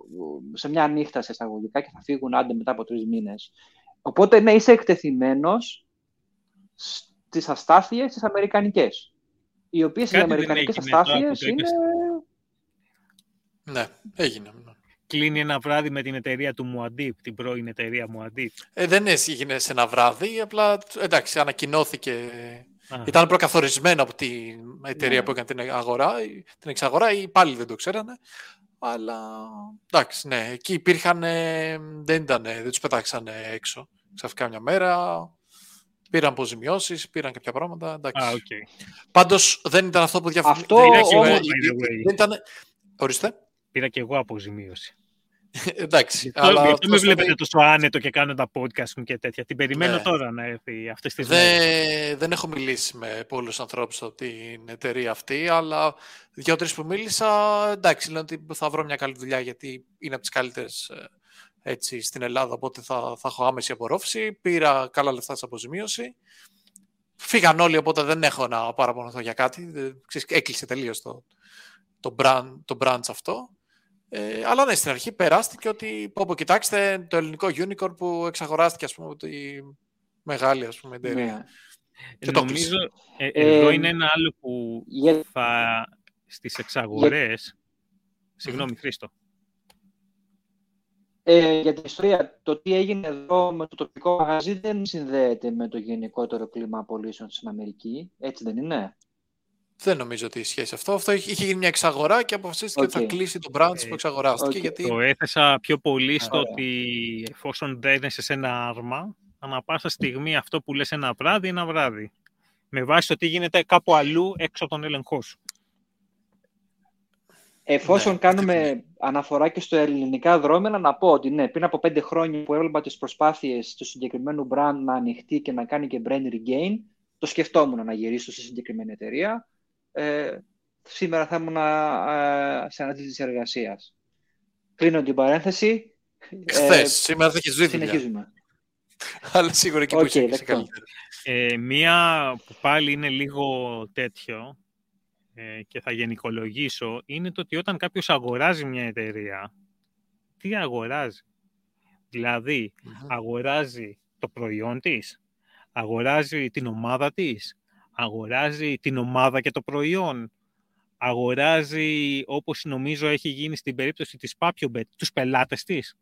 σε μια νύχτα σε εισαγωγικά και θα φύγουν άντε μετά από τρεις μήνες. Οπότε, ναι, είσαι εκτεθειμένος στις αστάθειες τις αμερικανικές. Οι οποίες οι αμερικανικές αστάθειες είναι. Ναι, έγινε. Κλείνει ένα βράδυ με την εταιρεία του Μουαντίπ, την πρώην εταιρεία Μουαντίπ. Ε, δεν έγινε σε ένα βράδυ, απλά εντάξει, ανακοινώθηκε ήταν προκαθορισμένο από την εταιρεία ναι. που έκανε την αγορά, την εξαγορά, οι υπάλληλοι δεν το ξέρανε. Αλλά εντάξει, ναι, εκεί υπήρχαν, δεν, ήταν, δεν τους πετάξαν έξω. Ξαφνικά μια μέρα, πήραν αποζημιώσεις, πήραν κάποια πράγματα. Εντάξει. Ah, okay. Πάντως δεν ήταν αυτό που διαφωνεί. Αυτό δεν ήταν. Ορίστε. Πήρα και εγώ αποζημίωση. Εντάξει. Το, αλλά γιατί με βλέπετε τόσο άνετο και κάνω τα podcast μου και τέτοια. Την περιμένω ναι. τώρα να έρθει αυτέ τι μέρε. Δεν έχω μιλήσει με πολλούς ανθρώπους από την εταιρεία αυτή, αλλά δύο-τρει που μίλησα, εντάξει, λένε ότι θα βρω μια καλή δουλειά γιατί είναι από τις καλύτερες ε, έτσι, στην Ελλάδα, οπότε θα, θα έχω άμεση απορρόφηση. Πήρα καλά λεφτά σε αποζημίωση. Φύγαν όλοι, οπότε δεν έχω να παραπονωθώ για κάτι. Έκλεισε τελείως το, το, brand, το branch αυτό. Ε, αλλά ναι, στην αρχή περάστηκε ότι, πω, πω, κοιτάξτε το ελληνικό unicorn που εξαγοράστηκε, ας πούμε, από τη μεγάλη, ας πούμε, εταιρεία. Ναι. Και Νομίζω, ε, ε, εδώ είναι ένα άλλο που θα, στις εξαγορές... Συγγνώμη, Χρήστο. Ε, για την ιστορία, το τι έγινε εδώ με το τοπικό μαγαζί δεν συνδέεται με το γενικότερο κλίμα απολύσεων στην Αμερική. Έτσι δεν είναι; Δεν νομίζω ότι ισχύει αυτό. Αυτό είχε γίνει μια εξαγορά και αποφασίστηκε okay. ότι θα κλείσει το branch που ε, εξαγοράστηκε. Okay. Γιατί... Το έθεσα πιο πολύ στο ότι εφόσον δένεσαι σε ένα άρμα, ανά πάσα στιγμή αυτό που λες ένα βράδυ, ένα βράδυ. Με βάση το τι γίνεται κάπου αλλού έξω από τον έλεγχό σου. Εφόσον ναι, κάνουμε αναφορά και στο ελληνικά δρόμενα, να πω ότι ναι, πριν από πέντε χρόνια που έβλεπα τις προσπάθειες του συγκεκριμένου brand να ανοιχτεί και να κάνει και brand regain, το σκεφτόμουν να γυρίσω σε συγκεκριμένη εταιρεία ε, σήμερα θα ήμουν ε, σε αναζήτηση τη εργασίας. Κλείνω την παρένθεση. Χθες, ε, σήμερα θα έχεις ζωή Συνεχίζουμε. Αλλά σίγουρα εκεί okay, που είσαι καλύτερα. Ε, μία που πάλι είναι λίγο τέτοιο ε, και θα γενικολογήσω είναι το ότι όταν κάποιος αγοράζει μια εταιρεία, τι αγοράζει; δηλαδη αγοράζει το προϊόν της, αγοράζει την ομάδα της, αγοράζει την ομάδα και το προϊόν, αγοράζει, όπως νομίζω έχει γίνει στην περίπτωση της PapioBet, τους πελάτες της.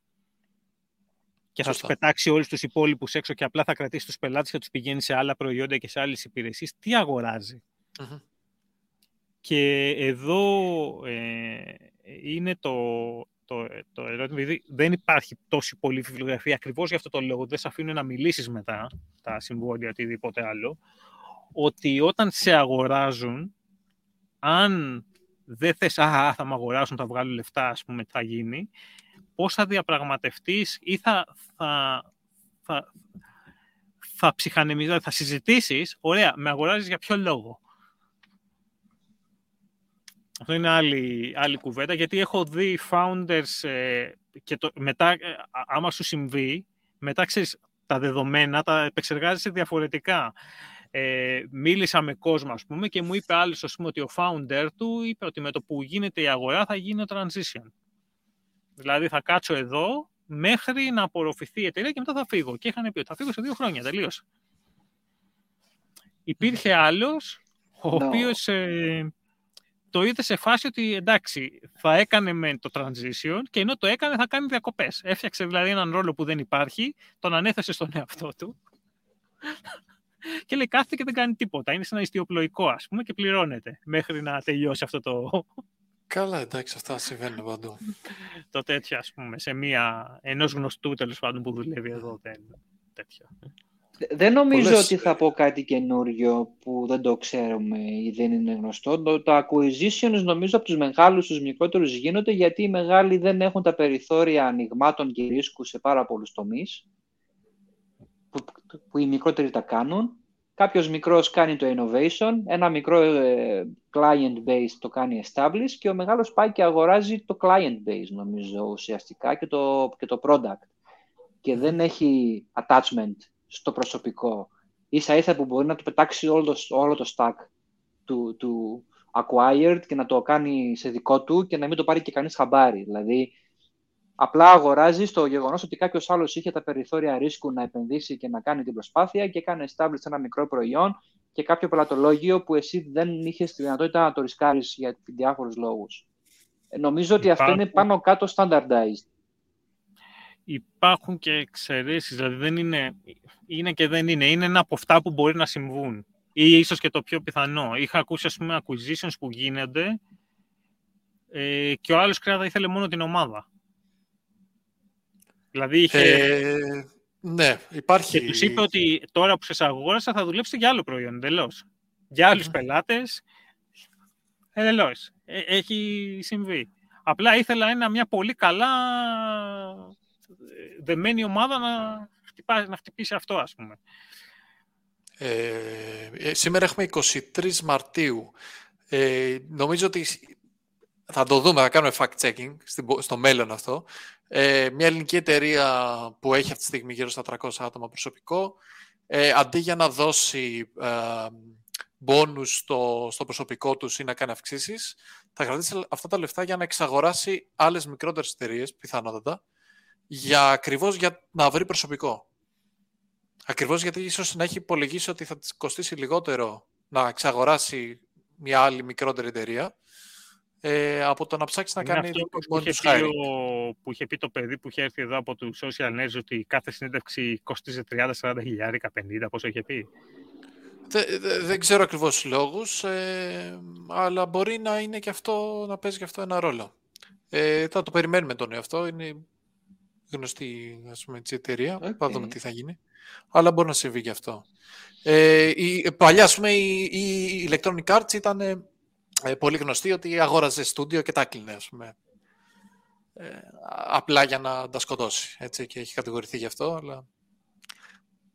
Και θα τους πετάξει όλους τους υπόλοιπους έξω και απλά θα κρατήσει τους πελάτες και τους πηγαίνει σε άλλα προϊόντα και σε άλλες υπηρεσίες. Τι αγοραζει Και εδώ ε, είναι το, το, το ερώτημα, επειδή δεν υπάρχει τόση πολλή βιβλιογραφία ακριβώς για αυτό το λόγο, δεν σε αφήνουν να μιλήσεις μετά τα συμβόλια ή οτιδήποτε άλλο, ότι όταν σε αγοράζουν, αν δεν θες, α, θα με αγοράσουν, θα βγάλω λεφτά, ας πούμε, τι θα γίνει, πώς θα διαπραγματευτείς ή θα, θα, θα, θα ψυχανεμίζεις, θα συζητήσεις, ωραία, με αγοράζεις για ποιο λόγο. Αυτό είναι άλλη, άλλη κουβέντα, γιατί έχω δει founders ε, και το, μετά, ε, άμα σου συμβεί, μετά ξέρεις, τα δεδομένα τα επεξεργάζεσαι διαφορετικά ε, μίλησα με κόσμο, ας πούμε, και μου είπε άλλος, ας πούμε, ότι ο founder του είπε ότι με το που γίνεται η αγορά θα γίνει το transition. Δηλαδή θα κάτσω εδώ μέχρι να απορροφηθεί η εταιρεία και μετά θα φύγω. Και είχαν πει ότι θα φύγω σε δύο χρόνια, τελείως. υπήρχε άλλος, ο no. οποίος ε, το είδε σε φάση ότι εντάξει, θα έκανε με το transition και ενώ το έκανε θα κάνει διακοπές. Έφτιαξε δηλαδή έναν ρόλο που δεν υπάρχει, τον ανέθεσε στον εαυτό του και λέει κάθεται και δεν κάνει τίποτα. Είναι σαν ένα ιστιοπλοϊκό ας πούμε και πληρώνεται μέχρι να τελειώσει αυτό το... Καλά, εντάξει, αυτά συμβαίνουν παντού. το τέτοιο, ας πούμε, σε μία, ενός γνωστού τέλος πάντων που δουλεύει εδώ, δεν, τέτοιο. Δεν νομίζω ότι θα πω κάτι καινούριο που δεν το ξέρουμε ή δεν είναι γνωστό. Το, τα acquisitions νομίζω από τους μεγάλους στους μικρότερους γίνονται γιατί οι μεγάλοι δεν έχουν τα περιθώρια ανοιγμάτων και ρίσκου σε πάρα πολλούς τομείς που, που οι μικρότεροι τα κάνουν. Κάποιος μικρός κάνει το innovation, ένα μικρό ε, client base το κάνει establish και ο μεγάλος πάει και αγοράζει το client base νομίζω ουσιαστικά και το, και το product και δεν έχει attachment στο προσωπικό. Ίσα ίσα που μπορεί να το πετάξει όλο το, όλο το stack του, του acquired και να το κάνει σε δικό του και να μην το πάρει και κανείς χαμπάρι. Δηλαδή, απλά αγοράζει το γεγονός ότι κάποιος άλλος είχε τα περιθώρια ρίσκου να επενδύσει και να κάνει την προσπάθεια και έκανε establish ένα μικρό προϊόν και κάποιο πελατολόγιο που εσύ δεν είχες τη δυνατότητα να το ρισκάρεις για διάφορους λόγους. Ε, νομίζω ότι αυτό είναι πάνω κάτω standardized υπάρχουν και εξαιρέσεις, δηλαδή δεν είναι, είναι και δεν είναι. Είναι ένα από αυτά που μπορεί να συμβούν. Ή ίσως και το πιο πιθανό. Είχα ακούσει, ας πούμε, acquisitions που γίνονται ε, και ο άλλος κρέατα ήθελε μόνο την ομάδα. Δηλαδή είχε... Ε, ναι, υπάρχει... Και τους είπε ότι τώρα που σας αγόρασα θα δουλέψετε για άλλο προϊόν, εντελώς. Για άλλους mm. πελάτες, εντελώς. Ε, έχει συμβεί. Απλά ήθελα ένα, μια πολύ καλά δεμένη ομάδα να, χτυπά, να χτυπήσει αυτό, ας πούμε. Ε, ε σήμερα έχουμε 23 Μαρτίου. Ε, νομίζω ότι θα το δούμε, θα κάνουμε fact-checking στο μέλλον αυτό. Ε, μια ελληνική εταιρεία που έχει αυτή τη στιγμή γύρω στα 300 άτομα προσωπικό, ε, αντί για να δώσει ε, μπόνους στο, στο προσωπικό τους ή να κάνει αυξήσεις, θα κρατήσει αυτά τα λεφτά για να εξαγοράσει άλλες μικρότερες εταιρείες, πιθανότατα, για ακριβώς για να βρει προσωπικό. Ακριβώς γιατί ίσως να έχει υπολογίσει ότι θα της κοστίσει λιγότερο να εξαγοράσει μια άλλη μικρότερη εταιρεία ε, από το να ψάξεις να κάνεις αυτό που, είχε πει που είχε πει το παιδί που είχε έρθει εδώ από του social networks ότι κάθε συνέντευξη κοστίζει 30, 40 χιλιάρικα, 50, πόσο είχε πει. Δεν, ξέρω ακριβώς τους λόγους, ε, αλλά μπορεί να είναι και αυτό, να παίζει και αυτό ένα ρόλο. Ε, θα το περιμένουμε τον αυτό. Είναι γνωστή ας πούμε, έτσι, εταιρεία. Okay. Θα δούμε τι θα γίνει. Αλλά μπορεί να συμβεί και αυτό. Ε, η, παλιά, ας πούμε, η, η Electronic Arts ήταν ε, πολύ γνωστή ότι αγόραζε στούντιο και τα κλείνε, ας πούμε. Ε, απλά για να τα σκοτώσει. Έτσι, και έχει κατηγορηθεί γι' αυτό, αλλά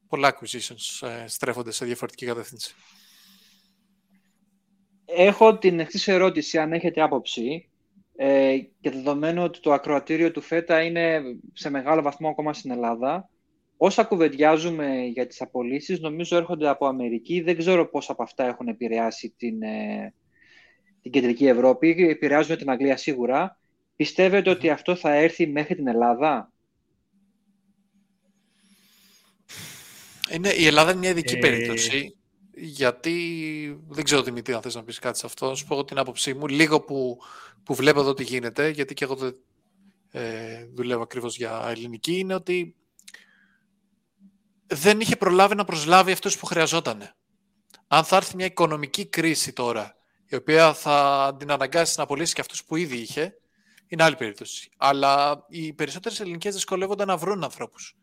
πολλά acquisitions ε, στρέφονται σε διαφορετική κατεύθυνση. Έχω την εξής ερώτηση, αν έχετε άποψη. Ε, και δεδομένου ότι το ακροατήριο του ΦΕΤΑ είναι σε μεγάλο βαθμό ακόμα στην Ελλάδα, όσα κουβεντιάζουμε για τις απολύσεις νομίζω έρχονται από Αμερική. Δεν ξέρω πώς από αυτά έχουν επηρεάσει την, ε, την κεντρική Ευρώπη. Επηρεάζουν την Αγγλία σίγουρα. Πιστεύετε ότι αυτό θα έρθει μέχρι την Ελλάδα; Είναι, η Ελλάδα είναι μια ειδική ε... περίπτωση γιατί δεν ξέρω Δημήτρη αν θες να πεις κάτι σε αυτό. Σου πω την άποψή μου. Λίγο που που βλέπω εδώ τι γίνεται, γιατί και εγώ δεν ε, δουλεύω ακριβώς για ελληνική, είναι ότι δεν είχε προλάβει να προσλάβει αυτούς που χρειαζόταν. Αν θα έρθει μια οικονομική κρίση τώρα, η οποία θα την αναγκάσεις να απολύσεις και αυτούς που ήδη είχε, είναι άλλη περίπτωση. Αλλά οι περισσότερες ελληνικές δυσκολεύονται να βρουν ανθρώπους.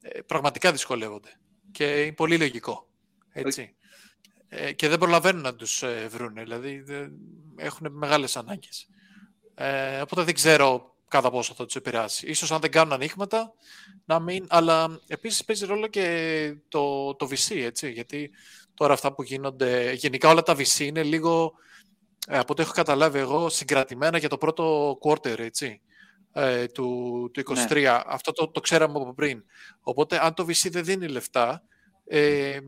Ε, πραγματικά δυσκολεύονται. Και είναι πολύ λογικό. Έτσι. Ε, και δεν προλαβαίνουν να τους ε, βρουν. Δηλαδή έχουν μεγάλες ανάγκες. Ε, οπότε δεν ξέρω κατά πόσο θα τους επηρεάσει. Ίσως αν δεν κάνουν ανοίγματα, να μην... Αλλά επίσης παίζει ρόλο και το, το VC, έτσι. Γιατί τώρα αυτά που γίνονται... Γενικά όλα τα VC είναι λίγο, ε, από ό,τι έχω καταλάβει εγώ, συγκρατημένα για το πρώτο quarter, έτσι. Ε, του, του 23. Ναι. Αυτό το, το ξέραμε από πριν. Οπότε αν το VC δεν δίνει λεφτά, ε,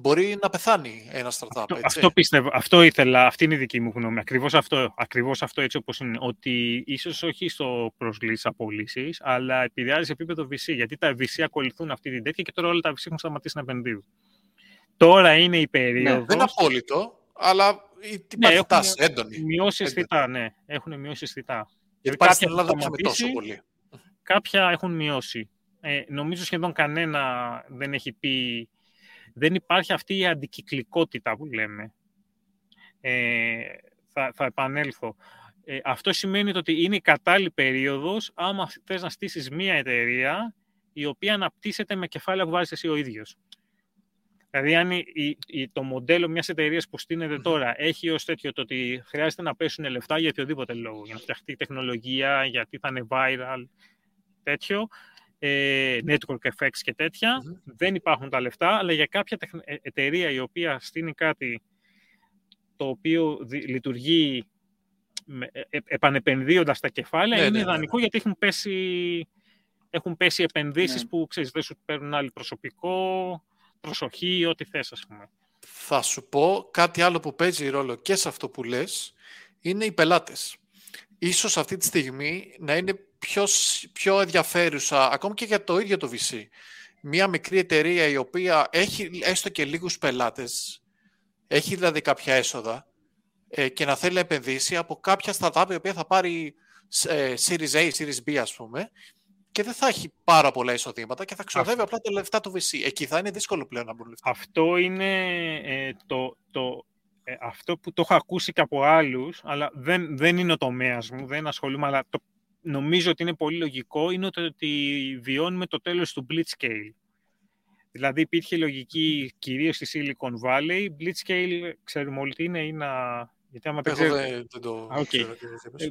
μπορεί να πεθάνει ένα startup. Αυτό, έτσι. αυτό πιστεύω, αυτό ήθελα, αυτή είναι η δική μου γνώμη. Ακριβώς αυτό, ακριβώς αυτό έτσι όπως είναι. Ότι ίσως όχι στο προσλήσεις απολύσεις, αλλά επηρεάζει σε επίπεδο VC. Γιατί τα VC ακολουθούν αυτή την τέτοια και τώρα όλα τα VC έχουν σταματήσει να επενδύουν. Τώρα είναι η περίοδος... Ναι, δεν είναι απόλυτο, αλλά υπάρχει ναι, τάση έντονη. Μειώσει αισθητά, ναι. Έχουν μειώσει αισθητά. Γιατί υπάρχει στην Ελλάδα δεν τόσο πολύ. Κάποια έχουν μειώσει. Ε, νομίζω σχεδόν κανένα δεν έχει πει... Δεν υπάρχει αυτή η αντικυκλικότητα που λέμε. Ε, θα, θα επανέλθω. Ε, αυτό σημαίνει ότι είναι η κατάλληλη περίοδος άμα θες να στήσεις μία εταιρεία η οποία αναπτύσσεται με κεφάλαια που βάζεις εσύ ο ίδιος. Δηλαδή, αν η, η, το μοντέλο μιας εταιρείας που στείνεται τώρα έχει ως τέτοιο το ότι χρειάζεται να πέσουν λεφτά για οποιοδήποτε λόγο, για να φτιαχτεί τεχνολογία, γιατί θα είναι viral, τέτοιο, ε, network effects και τέτοια, δεν υπάρχουν τα λεφτά, αλλά για κάποια ε, εταιρεία η οποία στείνει κάτι το οποίο λειτουργεί ε, ε, επανεπενδύοντας τα κεφάλαια, ναι, είναι ναι, ναι ιδανικό ναι. γιατί έχουν πέσει, έχουν πέσει επενδύσεις ναι. που ξέρεις, δεν σου παίρνουν άλλη προσωπικό, προσοχή ή ό,τι θες, ας πούμε. Θα σου πω κάτι άλλο που παίζει ρόλο και σε αυτό που λες, είναι οι πελάτες. Ίσως αυτή τη στιγμή να είναι πιο, πιο ενδιαφέρουσα, ακόμη και για το ίδιο το VC. Μία μικρή εταιρεία η οποία έχει έστω και λίγους πελάτες, έχει δηλαδή κάποια έσοδα ε, και να θέλει να επενδύσει από κάποια startup η οποία θα πάρει ε, Series A, Series B ας πούμε και δεν θα έχει πάρα πολλά εισοδήματα και θα ξοδεύει απλά τα λεφτά του VC. Εκεί θα είναι δύσκολο πλέον να μπουν λεφτά. Αυτό είναι ε, το, το, ε, αυτό που το έχω ακούσει και από άλλους, αλλά δεν, δεν είναι ο τομέας μου, δεν ασχολούμαι, αλλά το, νομίζω ότι είναι πολύ λογικό, είναι ότι βιώνουμε το τέλος του Blitzscale. Δηλαδή υπήρχε λογική κυρίως στη Silicon Valley. Blitzscale, ξέρουμε όλοι τι είναι, ή να... Γιατί άμα δεν, δεν, το okay. ξέρω.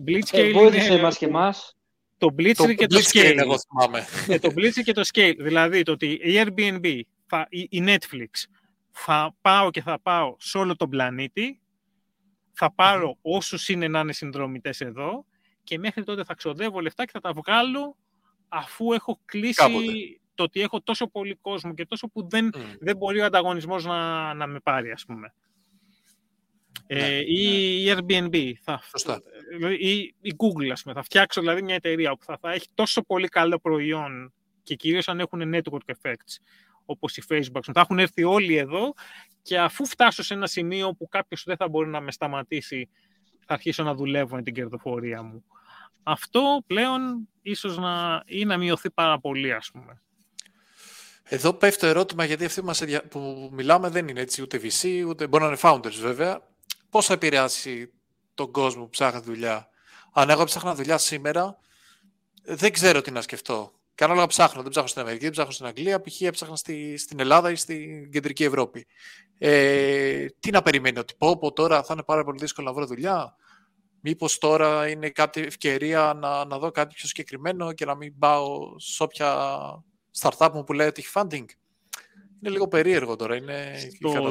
Blitzscale ε, είναι... μας και εμάς. Το Blitzscale και το Scale. Εγώ θυμάμαι. Ε, το Blitzscale και το Scale. Δηλαδή το ότι η Airbnb, θα, η, η Netflix, θα πάω και θα πάω σε όλο τον πλανήτη, θα πάρω mm-hmm. όσους είναι να είναι συνδρομητές εδώ και μέχρι τότε θα ξοδεύω λεφτά και θα τα βγάλω αφού έχω κλείσει Κάποτε. το ότι έχω τόσο πολύ κόσμο και τόσο που δεν, mm. δεν μπορεί ο ανταγωνισμός να, να με πάρει, ας πούμε. Ε, ναι, ή ναι. η Airbnb. Θα, Σωστά. Ή η Google, ας πούμε. Θα φτιάξω δηλαδή μια εταιρεία που θα, θα έχει τόσο πολύ καλό προϊόν και κυρίως αν έχουν network effects όπως η Facebook. Θα έχουν έρθει όλοι εδώ και αφού φτάσω σε ένα σημείο που κάποιος δεν θα μπορεί να με σταματήσει, θα αρχίσω να δουλεύω με την κερδοφορία μου. Αυτό πλέον ίσως να, ή να μειωθεί πάρα πολύ, ας πούμε. Εδώ πέφτει το ερώτημα, γιατί αυτοί μας που μιλάμε δεν είναι έτσι ούτε VC, ούτε μπορεί να είναι founders βέβαια. Πώς θα επηρεάσει τον κόσμο που ψάχνει δουλειά. Αν εγώ ψάχνα δουλειά σήμερα, δεν ξέρω τι να σκεφτώ. Και ανάλογα ψάχνω. Δεν ψάχνω στην Αμερική, δεν ψάχνω στην Αγγλία. Π.χ. έψαχνα στη, στην Ελλάδα ή στην κεντρική Ευρώπη. Ε, τι να περιμένει, ότι πω, πω τώρα θα είναι πάρα πολύ δύσκολο να βρω δουλειά. Μήπως τώρα είναι κάτι ευκαιρία να, να δω κάτι πιο συγκεκριμένο και να μην πάω σε όποια startup μου που λέει ότι έχει funding. Είναι λίγο περίεργο τώρα. Είναι Στο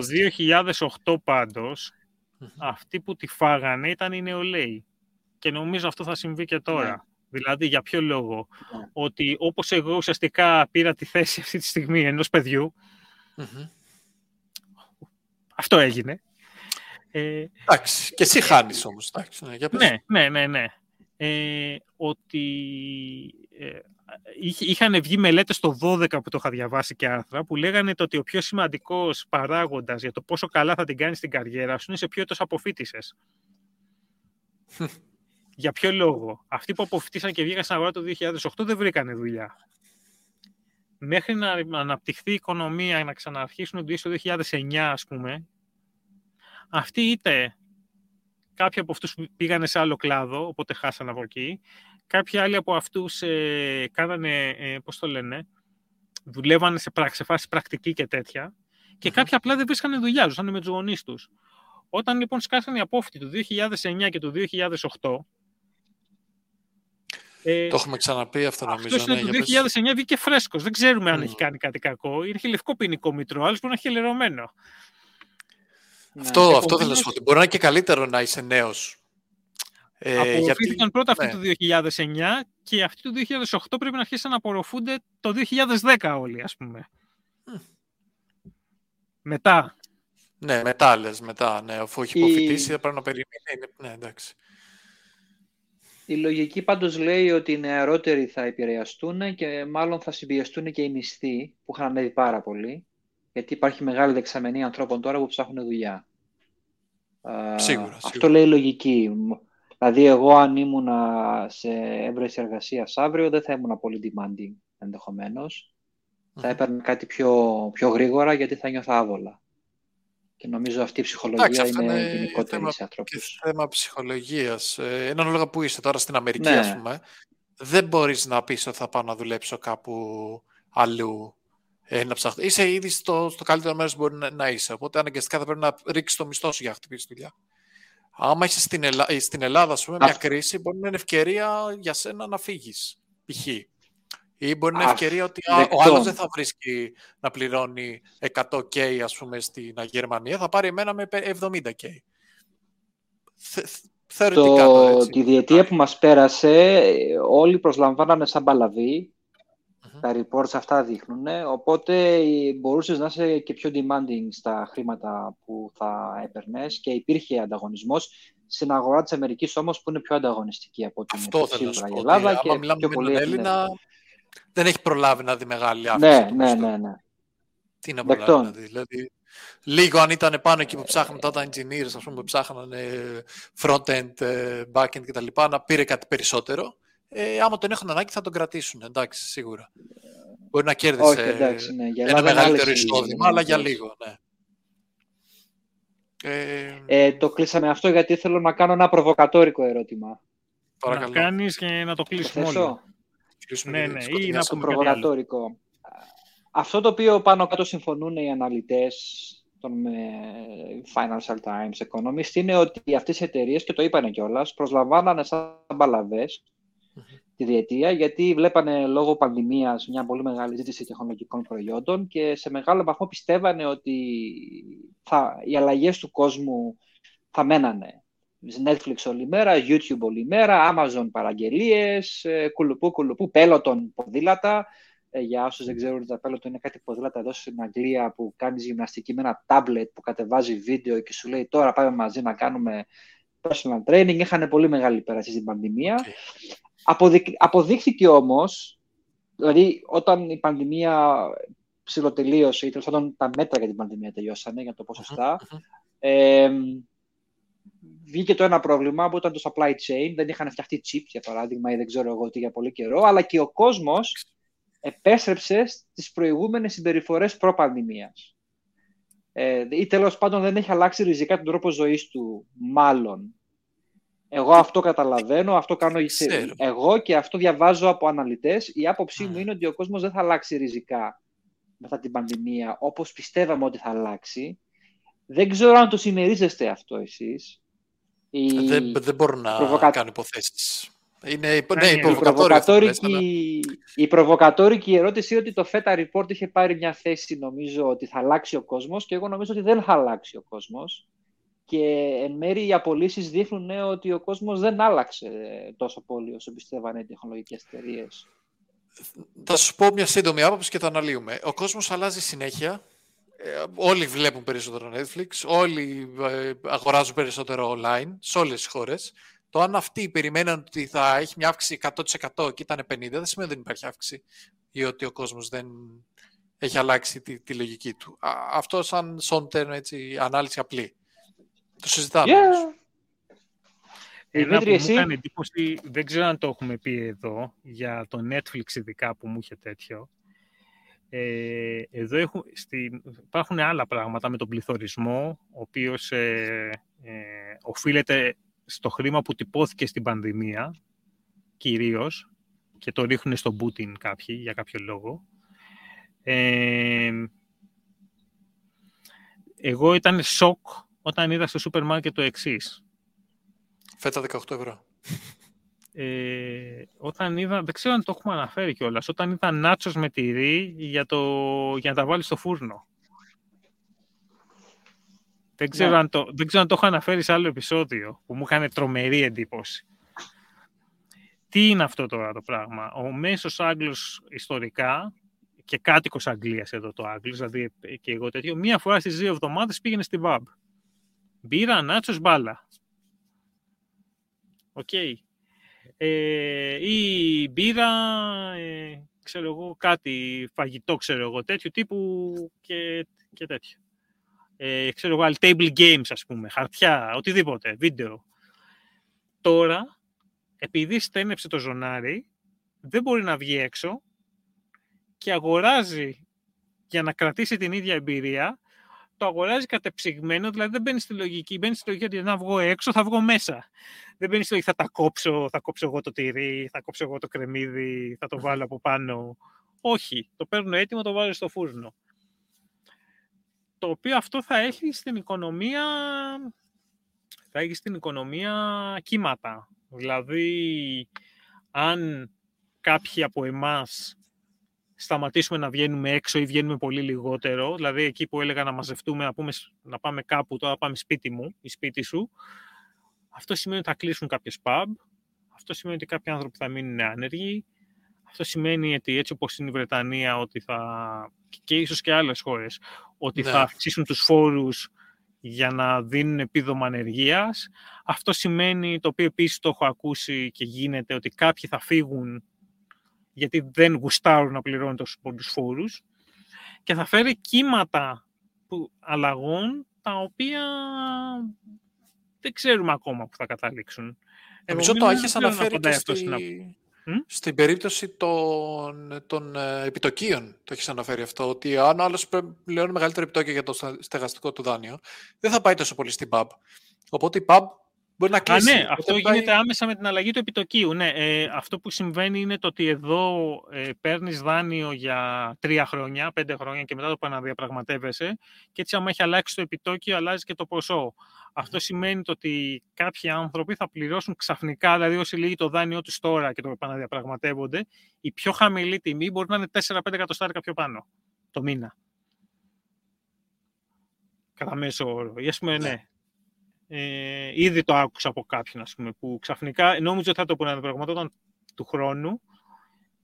2008 πάντως, αυτοί που τη φάγανε ήταν οι νεολαίοι. Και νομίζω αυτό θα συμβεί και τώρα. Ναι. Δηλαδή, για ποιο λόγο; Ναι. Ότι όπως εγώ ουσιαστικά πήρα τη θέση αυτή τη στιγμή ενός αυτό έγινε. Ε, εντάξει, και εσύ χάνεις όμως. Εντάξει, ναι, ναι, ναι, ναι, ναι. Ε, ότι ε, είχαν βγει μελέτες το 12 που το είχα διαβάσει και άρθρα που λέγανε το ότι ο πιο σημαντικός παράγοντας για το πόσο καλά θα την κάνεις στην καριέρα σου είναι σε ποιο έτος αποφύτησες. για ποιο λόγο. Αυτοί που αποφύτησαν και βγήκαν στην αγορά το 2008 δεν βρήκανε δουλειά. Μέχρι να αναπτυχθεί η οικονομία, να ξαναρχίσουν το 2009 ας πούμε, αυτοί είτε κάποιοι από αυτούς πήγανε σε άλλο κλάδο, οπότε χάσανε από εκεί, Κάποιοι άλλοι από αυτούς ε, κάνανε, ε, πώς το λένε, δουλεύανε σε, σε φάση πρακτική και τέτοια και κάποιοι απλά δεν βρίσκανε δουλειά, ζούσαν με τους γονείς τους. Όταν λοιπόν σκάσανε οι απόφοιτοι του 2009 και του 2008, ε, το έχουμε ξαναπεί αυτό νομίζω. Αυτό είναι ναι, το 2009 βγήκε φρέσκος. Δεν ξέρουμε αν έχει κάνει κάτι κακό. Είχε λευκό ποινικό μητρό, άλλος μπορεί να έχει ελερωμένο. Αυτό, ναι. αυτό θέλω να σου πω. Μπορεί να είναι και καλύτερο να είσαι νέος ε, Απορροφήθηκαν γιατί... πρώτα αυτοί ναι. το 2009 και αυτοί του 2008 πρέπει να αρχίσουν να απορροφούνται το 2010 όλοι, ας πούμε. Μετά. Ναι, μετά λες, μετά. Ναι, αφού έχει υποφοιτήσει, θα πρέπει να περιμένει. Ναι, εντάξει. Η λογική πάντως λέει ότι οι νεαρότεροι θα επηρεαστούν και μάλλον θα συμπιεστούν και οι μισθοί που είχαν ανέβει πάρα πολύ. γιατί υπάρχει μεγάλη δεξαμενή ανθρώπων τώρα που ψάχνουν δουλειά. Σίγουρα, σίγουρα. Αυτό λέει λογική. Δηλαδή, εγώ αν ήμουν σε έβρεση εργασίας αύριο, δεν θα ήμουν πολύ demanding ενδεχομένως. Θα έπαιρνα κάτι πιο, πιο γρήγορα γιατί θα νιώθω άβολα. Και νομίζω αυτή η ψυχολογία είναι, είναι γενικότερη σε ανθρώπους. Και θέμα ψυχολογίας. Ε, έναν λόγο που είσαι τώρα στην Αμερική, ναι. ας πούμε, δεν μπορείς να πεις ότι θα πάω να δουλέψω κάπου αλλού. Ε, να ψάχνω. Είσαι ήδη στο, στο καλύτερο μέρος που μπορεί να, να, είσαι. Οπότε αναγκαστικά θα πρέπει να ρίξεις το μισθό σου για να χτυπήσεις δουλειά. Άμα είσαι στην, Ελλά... στην Ελλάδα, ας πούμε, μια κρίση, μπορεί να είναι ευκαιρία για σένα να φύγεις. Π.χ. Ή μπορεί να είναι ευκαιρία ότι ο άλλος δεν θα βρίσκει να πληρώνει 100K, ας πούμε, στην Γερμανία, θα πάρει εμένα με 70K. Θεωρητικά το, έτσι. Τη διετία που μας πέρασε, όλοι προσλαμβάνανε σαν παλαβή. Τα reports αυτά δείχνουν, οπότε μπορούσες να είσαι και πιο demanding στα χρήματα που θα έπαιρνες και υπήρχε ανταγωνισμός στην αγορά της Αμερικής όμως που είναι πιο ανταγωνιστική από την Αυτό θέλω να σου πω. Άμα μιλάμε με τον Έλληνα, δεν έχει προλάβει να δει μεγάλη αύξηση. Ναι, ναι, ναι, ναι. Τι να προλάβει να δει. Δηλαδή, λίγο αν ήταν πάνω εκεί που ψάχνουν τα engineers, ας πούμε, που ψάχνανε front-end, ε, back-end κτλ. να πήρε κάτι περισσότερο. Ε, άμα τον έχουν ανάγκη θα τον κρατήσουν, εντάξει, σίγουρα. Μπορεί να κέρδισε okay, εντάξει, ναι. ένα μεγαλύτερο εισόδημα, αλλά για λίγο, ναι. Ε, ε, το κλείσαμε αυτό γιατί θέλω να κάνω ένα προβοκατόρικο ερώτημα. Παρακαλώ. Να κάνεις και να το κλείσουμε όλο. Ναι, ναι, ή να πούμε προβοκατόρικο. Αυτό το οποίο πάνω κάτω συμφωνούν οι αναλυτές των Financial Times, Economist, είναι ότι αυτές οι εταιρείες και το είπανε κιόλας, προσλαμβάνανε σαν μπαλαβές τη διετία, γιατί βλέπανε λόγω πανδημίας μια πολύ μεγάλη ζήτηση τεχνολογικών προϊόντων και σε μεγάλο βαθμό πιστεύανε ότι θα, οι αλλαγές του κόσμου θα μένανε. Netflix όλη μέρα, YouTube όλη μέρα, Amazon παραγγελίες, ε, κουλουπού, κουλουπού, Peloton ποδήλατα. Ε, για όσους δεν ξέρουν, τα Peloton είναι κάτι ποδήλατα εδώ στην Αγγλία που κάνεις γυμναστική με ένα tablet που κατεβάζει βίντεο και σου λέει τώρα πάμε μαζί να κάνουμε personal training. Είχαν πολύ μεγάλη πέραση στην πανδημία. Αποδείχθηκε όμως, δηλαδή όταν η πανδημία ψηλοτελείωσε ή τέλος πάντων τα μέτρα για την πανδημία τελειώσανε, για το πω σωστά, ε, βγήκε το ένα πρόβλημα που ήταν το supply chain. Δεν είχαν φτιαχτεί chips, για παράδειγμα, ή δεν ξέρω εγώ τι για πολύ καιρό, αλλά και ο κόσμος επέστρεψε στις προηγούμενες συμπεριφορές προ-πανδημίας. Ε, ή τέλος πάντων δεν έχει αλλάξει ριζικά τον τρόπο ζωής του, μάλλον. Εγώ αυτό καταλαβαίνω, αυτό κάνω εγώ και αυτό διαβάζω από αναλυτές. Η άποψή μου είναι ότι ο κόσμος δεν θα αλλάξει ριζικά μετά την πανδημία, όπως πιστεύαμε ότι θα αλλάξει. Δεν ξέρω αν το συμμερίζεστε αυτό εσείς. Η... Δεν, δεν μπορώ να προβοκα... κάνω υποθέσεις. Είναι, ναι, ναι, η, προβοκατόρικη, η προβοκατόρικη ερώτηση είναι ότι το FETA Report είχε πάρει μια θέση νομίζω ότι θα αλλάξει ο κόσμος και εγώ νομίζω ότι δεν θα αλλάξει ο κόσμος και εν μέρει οι απολύσεις δείχνουν ναι, ότι ο κόσμος δεν άλλαξε τόσο πολύ όσο πιστεύανε οι τεχνολογικές εταιρείες. Θα σου πω μια σύντομη άποψη και το αναλύουμε. Ο κόσμος αλλάζει συνέχεια. Ε, όλοι βλέπουν περισσότερο Netflix, όλοι ε, αγοράζουν περισσότερο online σε όλες τις χώρες. Το αν αυτοί περιμέναν ότι θα έχει μια αύξηση 100% και ήταν 50% δεν σημαίνει ότι δεν υπάρχει αύξηση ή ότι ο κόσμος δεν έχει αλλάξει τη, τη λογική του. αυτό σαν σόντερ, έτσι, ανάλυση απλή. Το συζητάμε. Yeah. Ένα που μου έκανε εντύπωση, δεν ξέρω αν το έχουμε πει εδώ, για το Netflix ειδικά που μου είχε τέτοιο. Ε, εδώ έχουν, στη, υπάρχουν άλλα πράγματα με τον πληθωρισμό, ο οποίος ε, ε, οφείλεται στο χρήμα που τυπώθηκε στην πανδημία, κυρίως, και το ρίχνουν στον Πούτιν κάποιοι, για κάποιο λόγο. Ε, εγώ ήταν σοκ όταν είδα στο σούπερ μάρκετ το εξής. Φέτα 18 ευρώ. Ε, όταν είδα, δεν ξέρω αν το έχουμε αναφέρει κιόλας, όταν είδα νάτσος με τυρί για, το, για να τα βάλεις στο φούρνο. Δεν ξέρω, ναι. αν το, δεν ξέρω αν το έχω αναφέρει σε άλλο επεισόδιο που μου είχαν τρομερή εντύπωση. Τι είναι αυτό τώρα το πράγμα; Ο μέσος Άγγλος ιστορικά και κάτοικος Αγγλίας εδώ το Άγγλος, δηλαδή και εγώ τέτοιο, μία φορά στις δύο εβδομάδες πήγαινε στη παμπ. Μπύρα, νάτσος, μπάλα. OK. Okay. Ε, ή μπύρα ε, ξέρω εγώ, κάτι φαγητό, ξέρω εγώ, τέτοιου τύπου και, και τέτοιο. Ε, ξέρω εγώ, table games, ας πούμε, χαρτιά, οτιδήποτε, βίντεο. Τώρα, επειδή στένεψε το ζωνάρι, δεν μπορεί να βγει έξω και αγοράζει για να κρατήσει την ίδια εμπειρία, το αγοράζεις κατεψυγμένο, δηλαδή δεν μπαίνεις στη λογική. Μπαίνεις στη λογική ότι να βγω έξω, θα βγω μέσα. Δεν μπαίνεις στη λογική θα τα κόψω, θα κόψω εγώ το τυρί, θα κόψω εγώ το κρεμμύδι, θα το βάλω από πάνω. Όχι, το παίρνω έτοιμο, το βάζω στο φούρνο. Το οποίο αυτό θα έχει στην οικονομία, θα έχει στην οικονομία κύματα. Δηλαδή, αν κάποιοι από εμάς σταματήσουμε να βγαίνουμε έξω ή βγαίνουμε πολύ λιγότερο, δηλαδή εκεί που έλεγα να μαζευτούμε, να, πούμε, να πάμε κάπου, τώρα πάμε σπίτι μου ή σπίτι σου, αυτό σημαίνει ότι θα κλείσουν κάποιες pub, αυτό σημαίνει ότι κάποιοι άνθρωποι θα μείνουν άνεργοι, αυτό σημαίνει ότι έτσι όπως είναι η Βρετανία, ότι θα, και ίσως και άλλες χώρες, ότι ναι. θα αυξήσουν τους φόρους για να δίνουν επίδομα ανεργίας. Αυτό σημαίνει, το οποίο επίσης το έχω ακούσει και γίνεται, ότι κάποιοι θα φύγουν γιατί δεν γουστάρουν να πληρώνουν τόσους πολλούς φόρους και θα φέρει κύματα που, αλλαγών τα οποία δεν ξέρουμε ακόμα που θα καταλήξουν. Νομίζω το έχεις αναφέρει και στη... στην περίπτωση των, των ε, επιτοκίων. Το έχεις αναφέρει αυτό, ότι αν ο άλλος πληρώνει μεγαλύτερο επιτόκιο για το στεγαστικό του δάνειο, δεν θα πάει τόσο πολύ στην pub. Οπότε η pub Μπορεί να κλείσει. Α, ναι, αυτό γίνεται άμεσα με την αλλαγή του επιτοκίου. Ναι, ε, αυτό που συμβαίνει είναι το ότι εδώ ε, παίρνεις δάνειο για τρία χρόνια, πέντε χρόνια και μετά το επαναδιαπραγματεύεσαι και έτσι άμα έχει αλλάξει το επιτόκιο αλλάζει και το ποσό. Αυτό σημαίνει το ότι κάποιοι άνθρωποι θα πληρώσουν ξαφνικά, δηλαδή όσοι λύγει το δάνειό τους τώρα και το επαναδιαπραγματεύονται, η πιο χαμηλή τιμή μπορεί να είναι 4-5 εκατοστάρικα πιο πάνω το μήνα. Κατά μέσο όρο. Ή πούμε, ναι, ναι ε, ήδη το άκουσα από κάποιον, ας πούμε, που ξαφνικά νόμιζε ότι θα το πραγματόταν του χρόνου.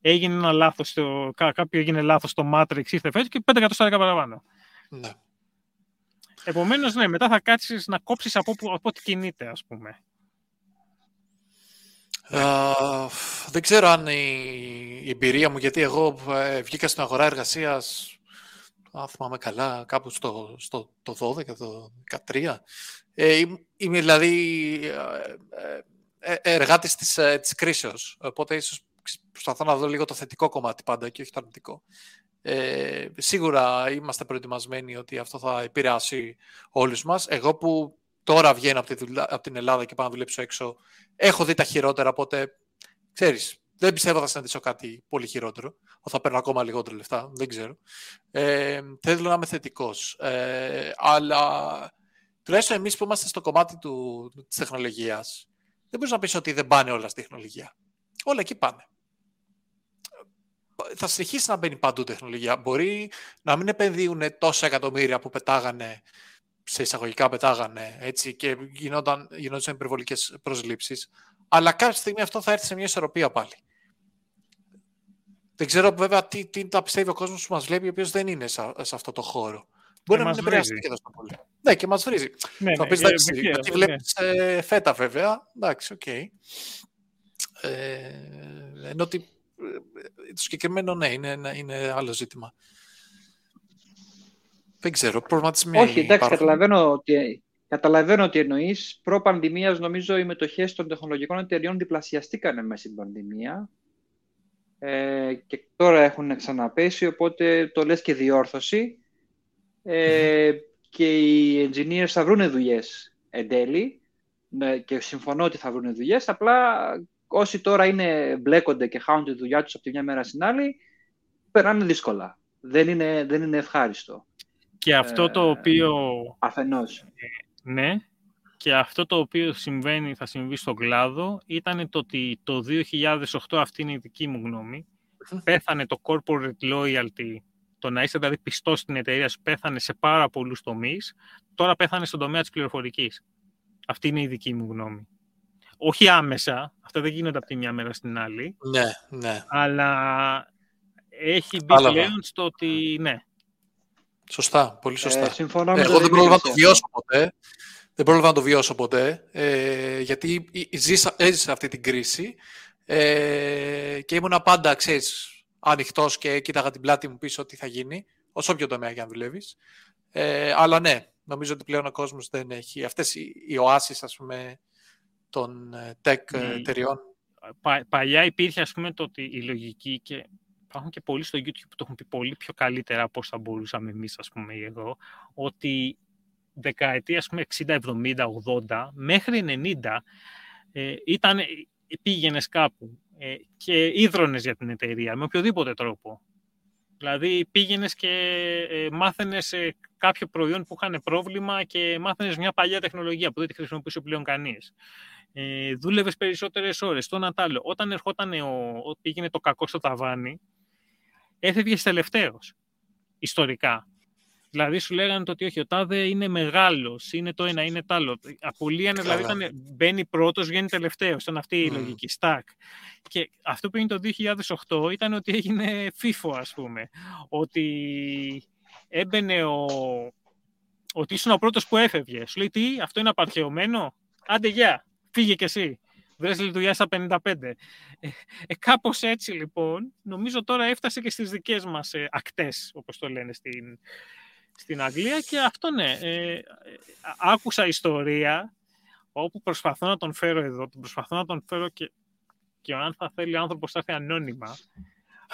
Έγινε ένα λάθος, στο, κάποιο έγινε λάθος στο Matrix, ήρθε φέτος και 5 εκατοστάρικα παραπάνω. Ναι. Επομένως, ναι, μετά θα κάτσεις να κόψεις από, από ό,τι κινείται, ας πούμε. Uh, δεν ξέρω αν η, η εμπειρία μου, γιατί εγώ ε, βγήκα στην αγορά εργασίας, αν θυμάμαι καλά, κάπου στο, στο το 12, το 13. Ε, είμαι δηλαδή ε, ε, εργάτης της, της κρίσεως, οπότε ίσως προσπαθώ να δω λίγο το θετικό κομμάτι πάντα και όχι το αρνητικό. Ε, σίγουρα είμαστε προετοιμασμένοι ότι αυτό θα επηρεάσει όλους μας. Εγώ που τώρα βγαίνω από, τη από την Ελλάδα και πάω να δουλέψω έξω, έχω δει τα χειρότερα, οπότε ξέρεις, δεν πιστεύω θα συναντήσω κάτι πολύ χειρότερο. Θα παίρνω ακόμα λιγότερο λεφτά, δεν ξέρω. Ε, θέλω να είμαι θετικός. Ε, αλλά τουλάχιστον εμείς που είμαστε στο κομμάτι της τεχνολογίας, δεν μπορείς να πεις ότι δεν πάνε όλα στη τεχνολογία. Όλα εκεί πάνε. Θα συνεχίσει να μπαίνει παντού τεχνολογία. Μπορεί να μην επενδύουν τόσα εκατομμύρια που πετάγανε, σε εισαγωγικά πετάγανε, έτσι, και γινόταν, γινόταν υπερβολικές προσλήψεις. Αλλά κάποια στιγμή αυτό θα έρθει σε μια ισορροπία πάλι. Δεν ξέρω βέβαια τι, τι τα πιστεύει ο κόσμος που μας βλέπει, ο οποίος δεν είναι σε, σε αυτό το χώρο. Μπορεί να μην επηρεαστεί και τόσο πολύ. Ναι, και μας βρίζει. Ναι, θα ναι, πει εντάξει, ε, γιατί βλέπεις ε, φέτα βέβαια. Εντάξει, OK. Okay. Ε, ενώ ότι ε, το συγκεκριμένο ναι, είναι, είναι άλλο ζήτημα. Δεν ξέρω, προβληματισμοί Όχι, εντάξει, υπάρχουν. καταλαβαίνω ότι, καταλαβαίνω ότι εννοείς. Προ-πανδημίας, νομίζω, οι μετοχές των τεχνολογικών εταιριών διπλασιαστήκαν μέσα στην πανδημία ε, και τώρα έχουν ξαναπέσει, οπότε το λες και διόρθωση. Ε, και οι engineers θα βρουν δουλειές εν τέλει και συμφωνώ ότι θα βρουν δουλειές. Απλά όσοι τώρα είναι, μπλέκονται και χάνουν τη δουλειά τους από τη μια μέρα στην άλλη, περνάνε δύσκολα. Δεν είναι, δεν είναι ευχάριστο. Και αυτό το ε, οποίο... Αφενός. ναι, και αυτό το οποίο συμβαίνει, θα συμβεί στον κλάδο ήταν το ότι το 2008, αυτή είναι η δική μου γνώμη, πέθανε το corporate loyalty, το να είσαι δηλαδή πιστός στην εταιρεία σου, πέθανε σε πάρα πολλούς τομείς. Τώρα πέθανε στον τομέα της πληροφορικής. Αυτή είναι η δική μου γνώμη. Όχι άμεσα, αυτά δεν γίνονται από τη μια μέρα στην άλλη. Ναι, ναι. Αλλά έχει μπει πλέον στο ότι ναι. Σωστά, πολύ σωστά. Ε, συμφωνώ Εγώ δεν πρόλαβα να το βιώσω ποτέ δεν πρόλαβα να το βιώσω ποτέ, ε, γιατί ζήσα, έζησα αυτή την κρίση ε, και ήμουν πάντα, ξέρεις, ανοιχτός και κοίταγα την πλάτη μου πίσω τι θα γίνει, όσο πιο τομέα και αν δουλεύεις. Ε, αλλά ναι, νομίζω ότι πλέον ο κόσμος δεν έχει. Αυτές οι, οι οάσεις, ας πούμε, των ε, tech ναι. εταιριών. Πα, παλιά υπήρχε, ας πούμε, το ότι η λογική και υπάρχουν και πολλοί στο YouTube που το έχουν πει πολύ πιο καλύτερα από θα μπορούσαμε εμείς, ας πούμε, ή εγώ, ότι δεκαετία, ας πούμε, 60, 70, 80, μέχρι 90, ε, ήταν, πήγαινες κάπου ε, και ίδρωνες για την εταιρεία, με οποιοδήποτε τρόπο. Δηλαδή πήγαινες και ε, μάθαινες κάποιο προϊόν που είχαν πρόβλημα και μάθαινες μια παλιά τεχνολογία που δεν τη χρησιμοποιούσε πλέον κανείς. Ε, Δούλευες περισσότερες ώρες. Το ένα άλλο. Όταν ερχόταν ο, πήγαινε το κακό στο ταβάνι, έφευγες τελευταίος. Ιστορικά. Δηλαδή σου λέγανε το ότι όχι, ο Τάδε είναι μεγάλος, είναι το ένα, είναι το άλλο. Απολύανε, δηλαδή ήταν, μπαίνει πρώτος, βγαίνει τελευταίος. Ήταν αυτή η λογική, stack. Και αυτό που έγινε το 2008 ήταν ότι έγινε FIFO, ας πούμε. Ότι έμπαινε ο. Ότι ήσουν ο πρώτος που έφευγε. Σου λέει τι, αυτό είναι απαρχαιωμένο; Άντε, γεια, φύγε κι εσύ. Βρες λειτουργία στα 55. Ε, ε, κάπως έτσι λοιπόν, νομίζω τώρα έφτασε και στις δικές μας ε, ακτές, όπως το λένε στην, στην Αγγλία και αυτό ναι, ε, ε, άκουσα ιστορία όπου προσπαθώ να τον φέρω εδώ, προσπαθώ να τον φέρω και, και αν θα θέλει ο άνθρωπος θα έρθει ανώνυμα.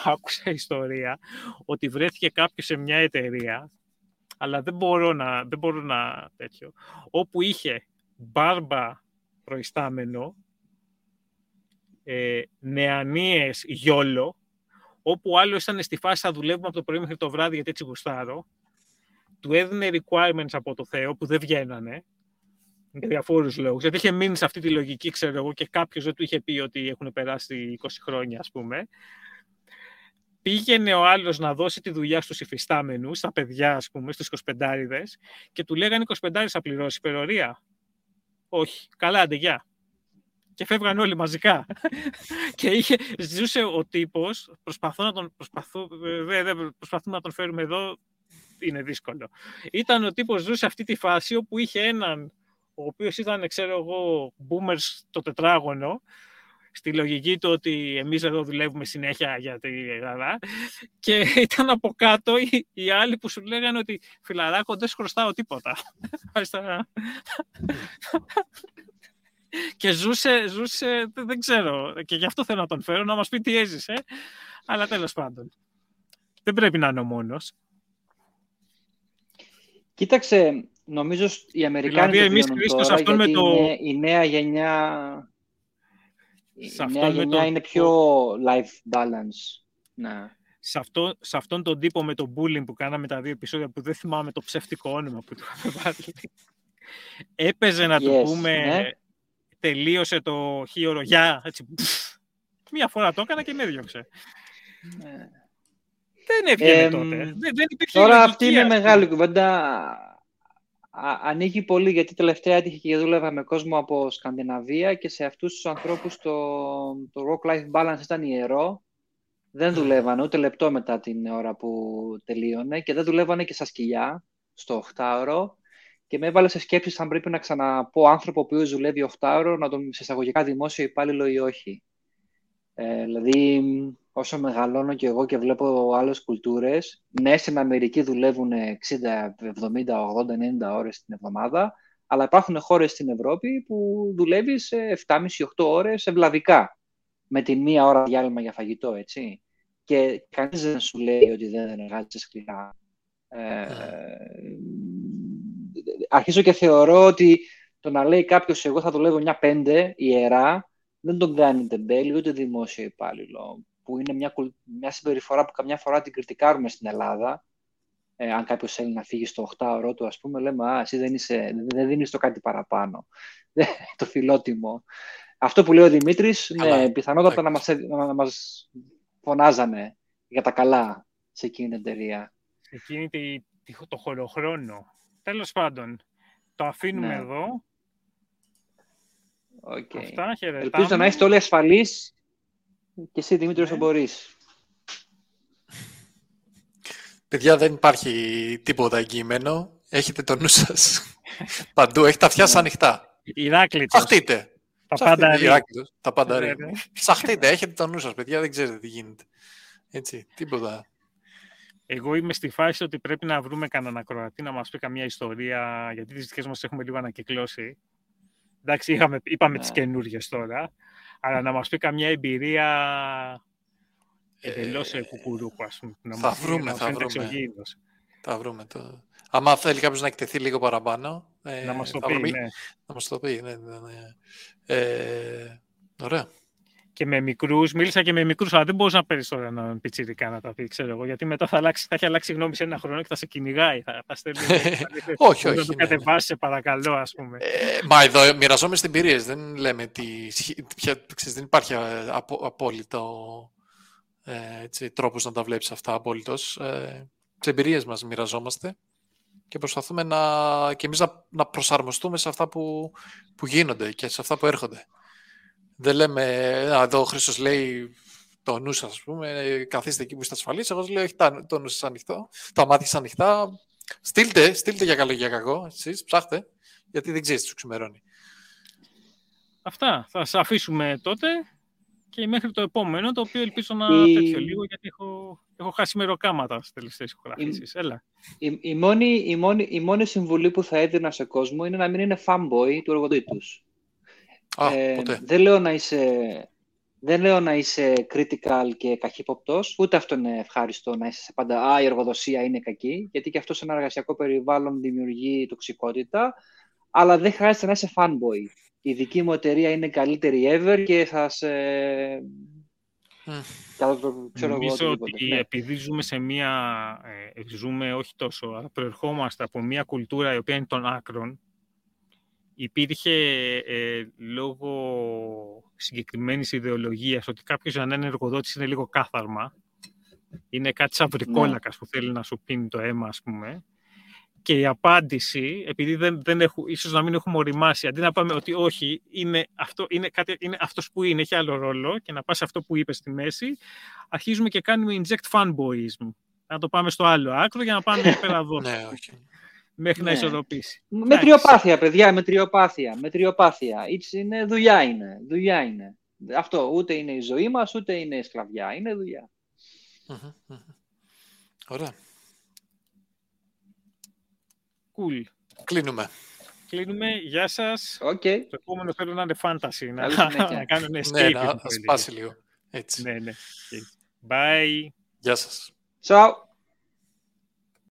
Άκουσα ιστορία ότι βρέθηκε κάποιος σε μια εταιρεία, αλλά δεν μπορώ να, δεν μπορώ να τέτοιο, όπου είχε μπάρμπα προϊστάμενο, ε, νεανίες γιόλο, όπου άλλο ήταν στη φάση θα δουλεύουμε από το πρωί μέχρι το βράδυ γιατί έτσι γουστάρω, του έδινε requirements από το Θεό που δεν βγαίνανε για διαφόρους λόγους. Γιατί είχε μείνει σε αυτή τη λογική, ξέρω εγώ, και κάποιος δεν του είχε πει ότι έχουν περάσει 20 χρόνια, ας πούμε. Πήγαινε ο άλλος να δώσει τη δουλειά στους υφιστάμενους, στα παιδιά, ας πούμε, στους 25 και του λέγανε 25 θα πληρώσει υπερορία. Όχι. Καλά, άντε, γεια. Και φεύγαν όλοι μαζικά. και είχε, ζούσε ο τύπος, προσπαθώ να τον, προσπαθώ, προσπαθούμε να τον φέρουμε εδώ, είναι δύσκολο. Ήταν ο τύπος ζούσε αυτή τη φάση όπου είχε έναν ο οποίος ήταν, ξέρω εγώ, boomers το τετράγωνο, στη λογική του ότι εμείς εδώ δουλεύουμε συνέχεια για τη Ελλάδα και ήταν από κάτω οι, οι άλλοι που σου λέγανε ότι φιλαράκο δεν χρωστάω τίποτα. και ζούσε, ζούσε, δεν ξέρω, και γι' αυτό θέλω να τον φέρω, να μας πει τι έζησε, αλλά τέλος πάντων. Δεν πρέπει να είναι ο μόνος. Κοίταξε, νομίζω οι Αμερικάνοι δηλαδή, εμείς τώρα, αυτό με το... είναι, η νέα γενιά, η νέα γενιά το... είναι πιο life balance. Ναι. Σε, αυτό, σε αυτόν τον τύπο με το bullying που κάναμε τα δύο επεισόδια που δεν θυμάμαι το ψεύτικο όνομα που του είχαμε βάλει. Έπαιζε να yes, του πούμε ναι. τελείωσε το χείωρο γεια. Έτσι, μία φορά το έκανα και με έδιωξε. Ναι. Δεν έβγαινε ε, τότε. Δεν, δεν υπήρχε τώρα αυτή είναι μεγάλη κουβέντα. Ανοίγει πολύ γιατί τελευταία έτυχε και δούλευα με κόσμο από Σκανδιναβία και σε αυτούς τους ανθρώπους το, το work-life balance ήταν ιερό. Δεν δουλεύανε ούτε λεπτό μετά την ώρα που τελείωνε και δεν δουλεύανε και στα σκυλιά στο 8ωρο και με έβαλε σε σκέψεις αν πρέπει να ξαναπώ άνθρωπο που δουλεύει 8ωρο να τον σε εισαγωγικά δημόσιο υπάλληλο ή όχι. Ε, δηλαδή, όσο μεγαλώνω και εγώ και βλέπω άλλες κουλτούρες, ναι, στην Αμερική δουλεύουν 60, 70, 80, 90 ώρες την εβδομάδα, αλλά υπάρχουν χώρες στην Ευρώπη που δουλεύεις 7,5-8 ώρες ευλαβικά, με τη μία ώρα διάλειμμα για φαγητό, έτσι. Και κανείς δεν σου λέει ότι δεν εργάζεσαι σκληρά. Ε, αρχίζω και θεωρώ ότι το να λέει κάποιος εγώ θα δουλεύω μια πέντε ιερά, δεν τον κάνει τεμπέλη ούτε δημόσιο υπάλληλο που είναι μια, μια συμπεριφορά που καμιά φορά την κριτικάρουμε στην Ελλάδα. Ε, αν κάποιος θέλει να φύγει στο 8ωρο του, ας πούμε, λέμε Α, εσύ δεν, είσαι, δεν δίνεις το κάτι παραπάνω. το φιλότιμο. Αυτό που λέει ο Δημήτρης, ναι, πιθανότατα να μας να μας φωνάζανε για τα καλά σε εκείνη την εταιρεία. Σε εκείνη τη, το χωροχρόνο. Τέλος πάντων, το αφήνουμε ναι. εδώ. Okay. Αυτά, Ελπίζω να είστε όλοι ασφαλείς και εσύ, Δημήτρη, ναι. μπορείς. Παιδιά, δεν υπάρχει τίποτα εγγυημένο. Έχετε το νου σας παντού. Έχετε τα αυτιά σας ναι. ανοιχτά. Ηράκλειτος. Σαχτείτε. Τα πάντα Τα πάντα Σαχτείτε. Έχετε το νου σας, παιδιά. Δεν ξέρετε τι γίνεται. Έτσι, τίποτα. Εγώ είμαι στη φάση ότι πρέπει να βρούμε κανέναν ακροατή να μας πει καμία ιστορία, γιατί τις δικές μας έχουμε λίγο ανακυκλώσει. Εντάξει, είχαμε, είπαμε ναι. τις καινούργιες τώρα, αλλά να μας πει καμιά εμπειρία εντελώς ε, κουκουρούκου, ας πούμε. Να θα βρούμε, θα βρούμε. Θα βρούμε το... Άμα θέλει κάποιος να εκτεθεί λίγο παραπάνω, ε, να μας το πει, ναι. Να μας το πει, ναι, ναι, ναι. Ε, ωραία και με μικρούς. Μίλησα και με μικρούς, αλλά δεν μπορούσα να παίρνει τώρα έναν πιτσιρικά να τα πει, ξέρω εγώ. Γιατί μετά θα, αλλάξει, θα έχει αλλάξει γνώμη σε ένα χρόνο και θα σε κυνηγάει. Θα, θα στέλνει. όχι, όχι. Να το ναι, κατεβάσει, σε παρακαλώ, ας πούμε. Ε, μα εδώ μοιραζόμαστε εμπειρίες. Δεν λέμε τι. δεν υπάρχει ε, απο, απόλυτο ε, τρόπος να τα βλέπεις αυτά απόλυτος. Ε, τι εμπειρίες μας μοιραζόμαστε και προσπαθούμε να, και εμείς να, να προσαρμοστούμε σε αυτά που, που γίνονται και σε αυτά που έρχονται. Δεν λέμε, α, εδώ ο Χρήστος λέει το νου σας, ας πούμε, καθίστε εκεί που είστε ασφαλείς. Εγώ λέω, έχει το νου σας ανοιχτό, τα μάτια σας ανοιχτά. Στείλτε, στείλτε για καλό για κακό, εσείς, ψάχτε, γιατί δεν ξέρεις τι σου ξημερώνει. Αυτά. Θα σας αφήσουμε τότε και μέχρι το επόμενο, το οποίο ελπίζω να η... τέτοιο λίγο, γιατί έχω, έχω χάσει μεροκάματα στις τελευταίες ηχογραφήσεις. Η... Έλα. Η, η, μόνη, η, μόνη, η μόνη συμβουλή που θα έδινα σε κόσμο είναι να μην είναι fanboy του εργοδότη τους. Ε, δεν, λέω να είσαι, δεν λέω να είσαι critical και καχύποπτος, ούτε αυτό είναι ευχάριστο να είσαι πάντα «Α, η εργοδοσία είναι κακή», γιατί και αυτός σε ένα εργασιακό περιβάλλον δημιουργεί τοξικότητα, αλλά δεν χρειάζεται να είσαι fanboy. Η δική μου εταιρεία είναι καλύτερη ever και θα σε... Νομίζω ότι ναι. επειδή ζούμε σε μία, ε, ζούμε όχι τόσο, αλλά προερχόμαστε από μία κουλτούρα η οποία είναι των άκρων, υπήρχε ε, λόγω συγκεκριμένης ιδεολογίας ότι κάποιος να είναι εργοδότης είναι λίγο κάθαρμα. Είναι κάτι σαν βρικόλακας ναι. που θέλει να σου πίνει το αίμα, ας πούμε. Και η απάντηση, επειδή δεν, δεν έχω, ίσως να μην έχουμε οριμάσει, αντί να πάμε ότι όχι, είναι, αυτό, είναι, κάτι, είναι αυτός που είναι, έχει άλλο ρόλο και να πας αυτό που είπες στη μέση, αρχίζουμε και κάνουμε inject fanboyism. Να το πάμε στο άλλο άκρο για να πάμε πέρα εδώ. ναι, όχι μέχρι ναι. να ισορροπήσει. Με τριοπάθεια, παιδιά, με τριοπάθεια. Με τριοπάθεια. είναι δουλειά είναι. Δουλειά είναι. Αυτό ούτε είναι η ζωή μας, ούτε είναι η σκλαβιά. Είναι δουλειά. Ωραία. Cool. Κλείνουμε. Κλείνουμε. Γεια σας. Okay. Το επόμενο θέλω να είναι fantasy. Να, να κάνω ένα escape. Ναι, να σπάσει λίγο. Έτσι. Ναι, ναι. Bye. Γεια σας. Ciao.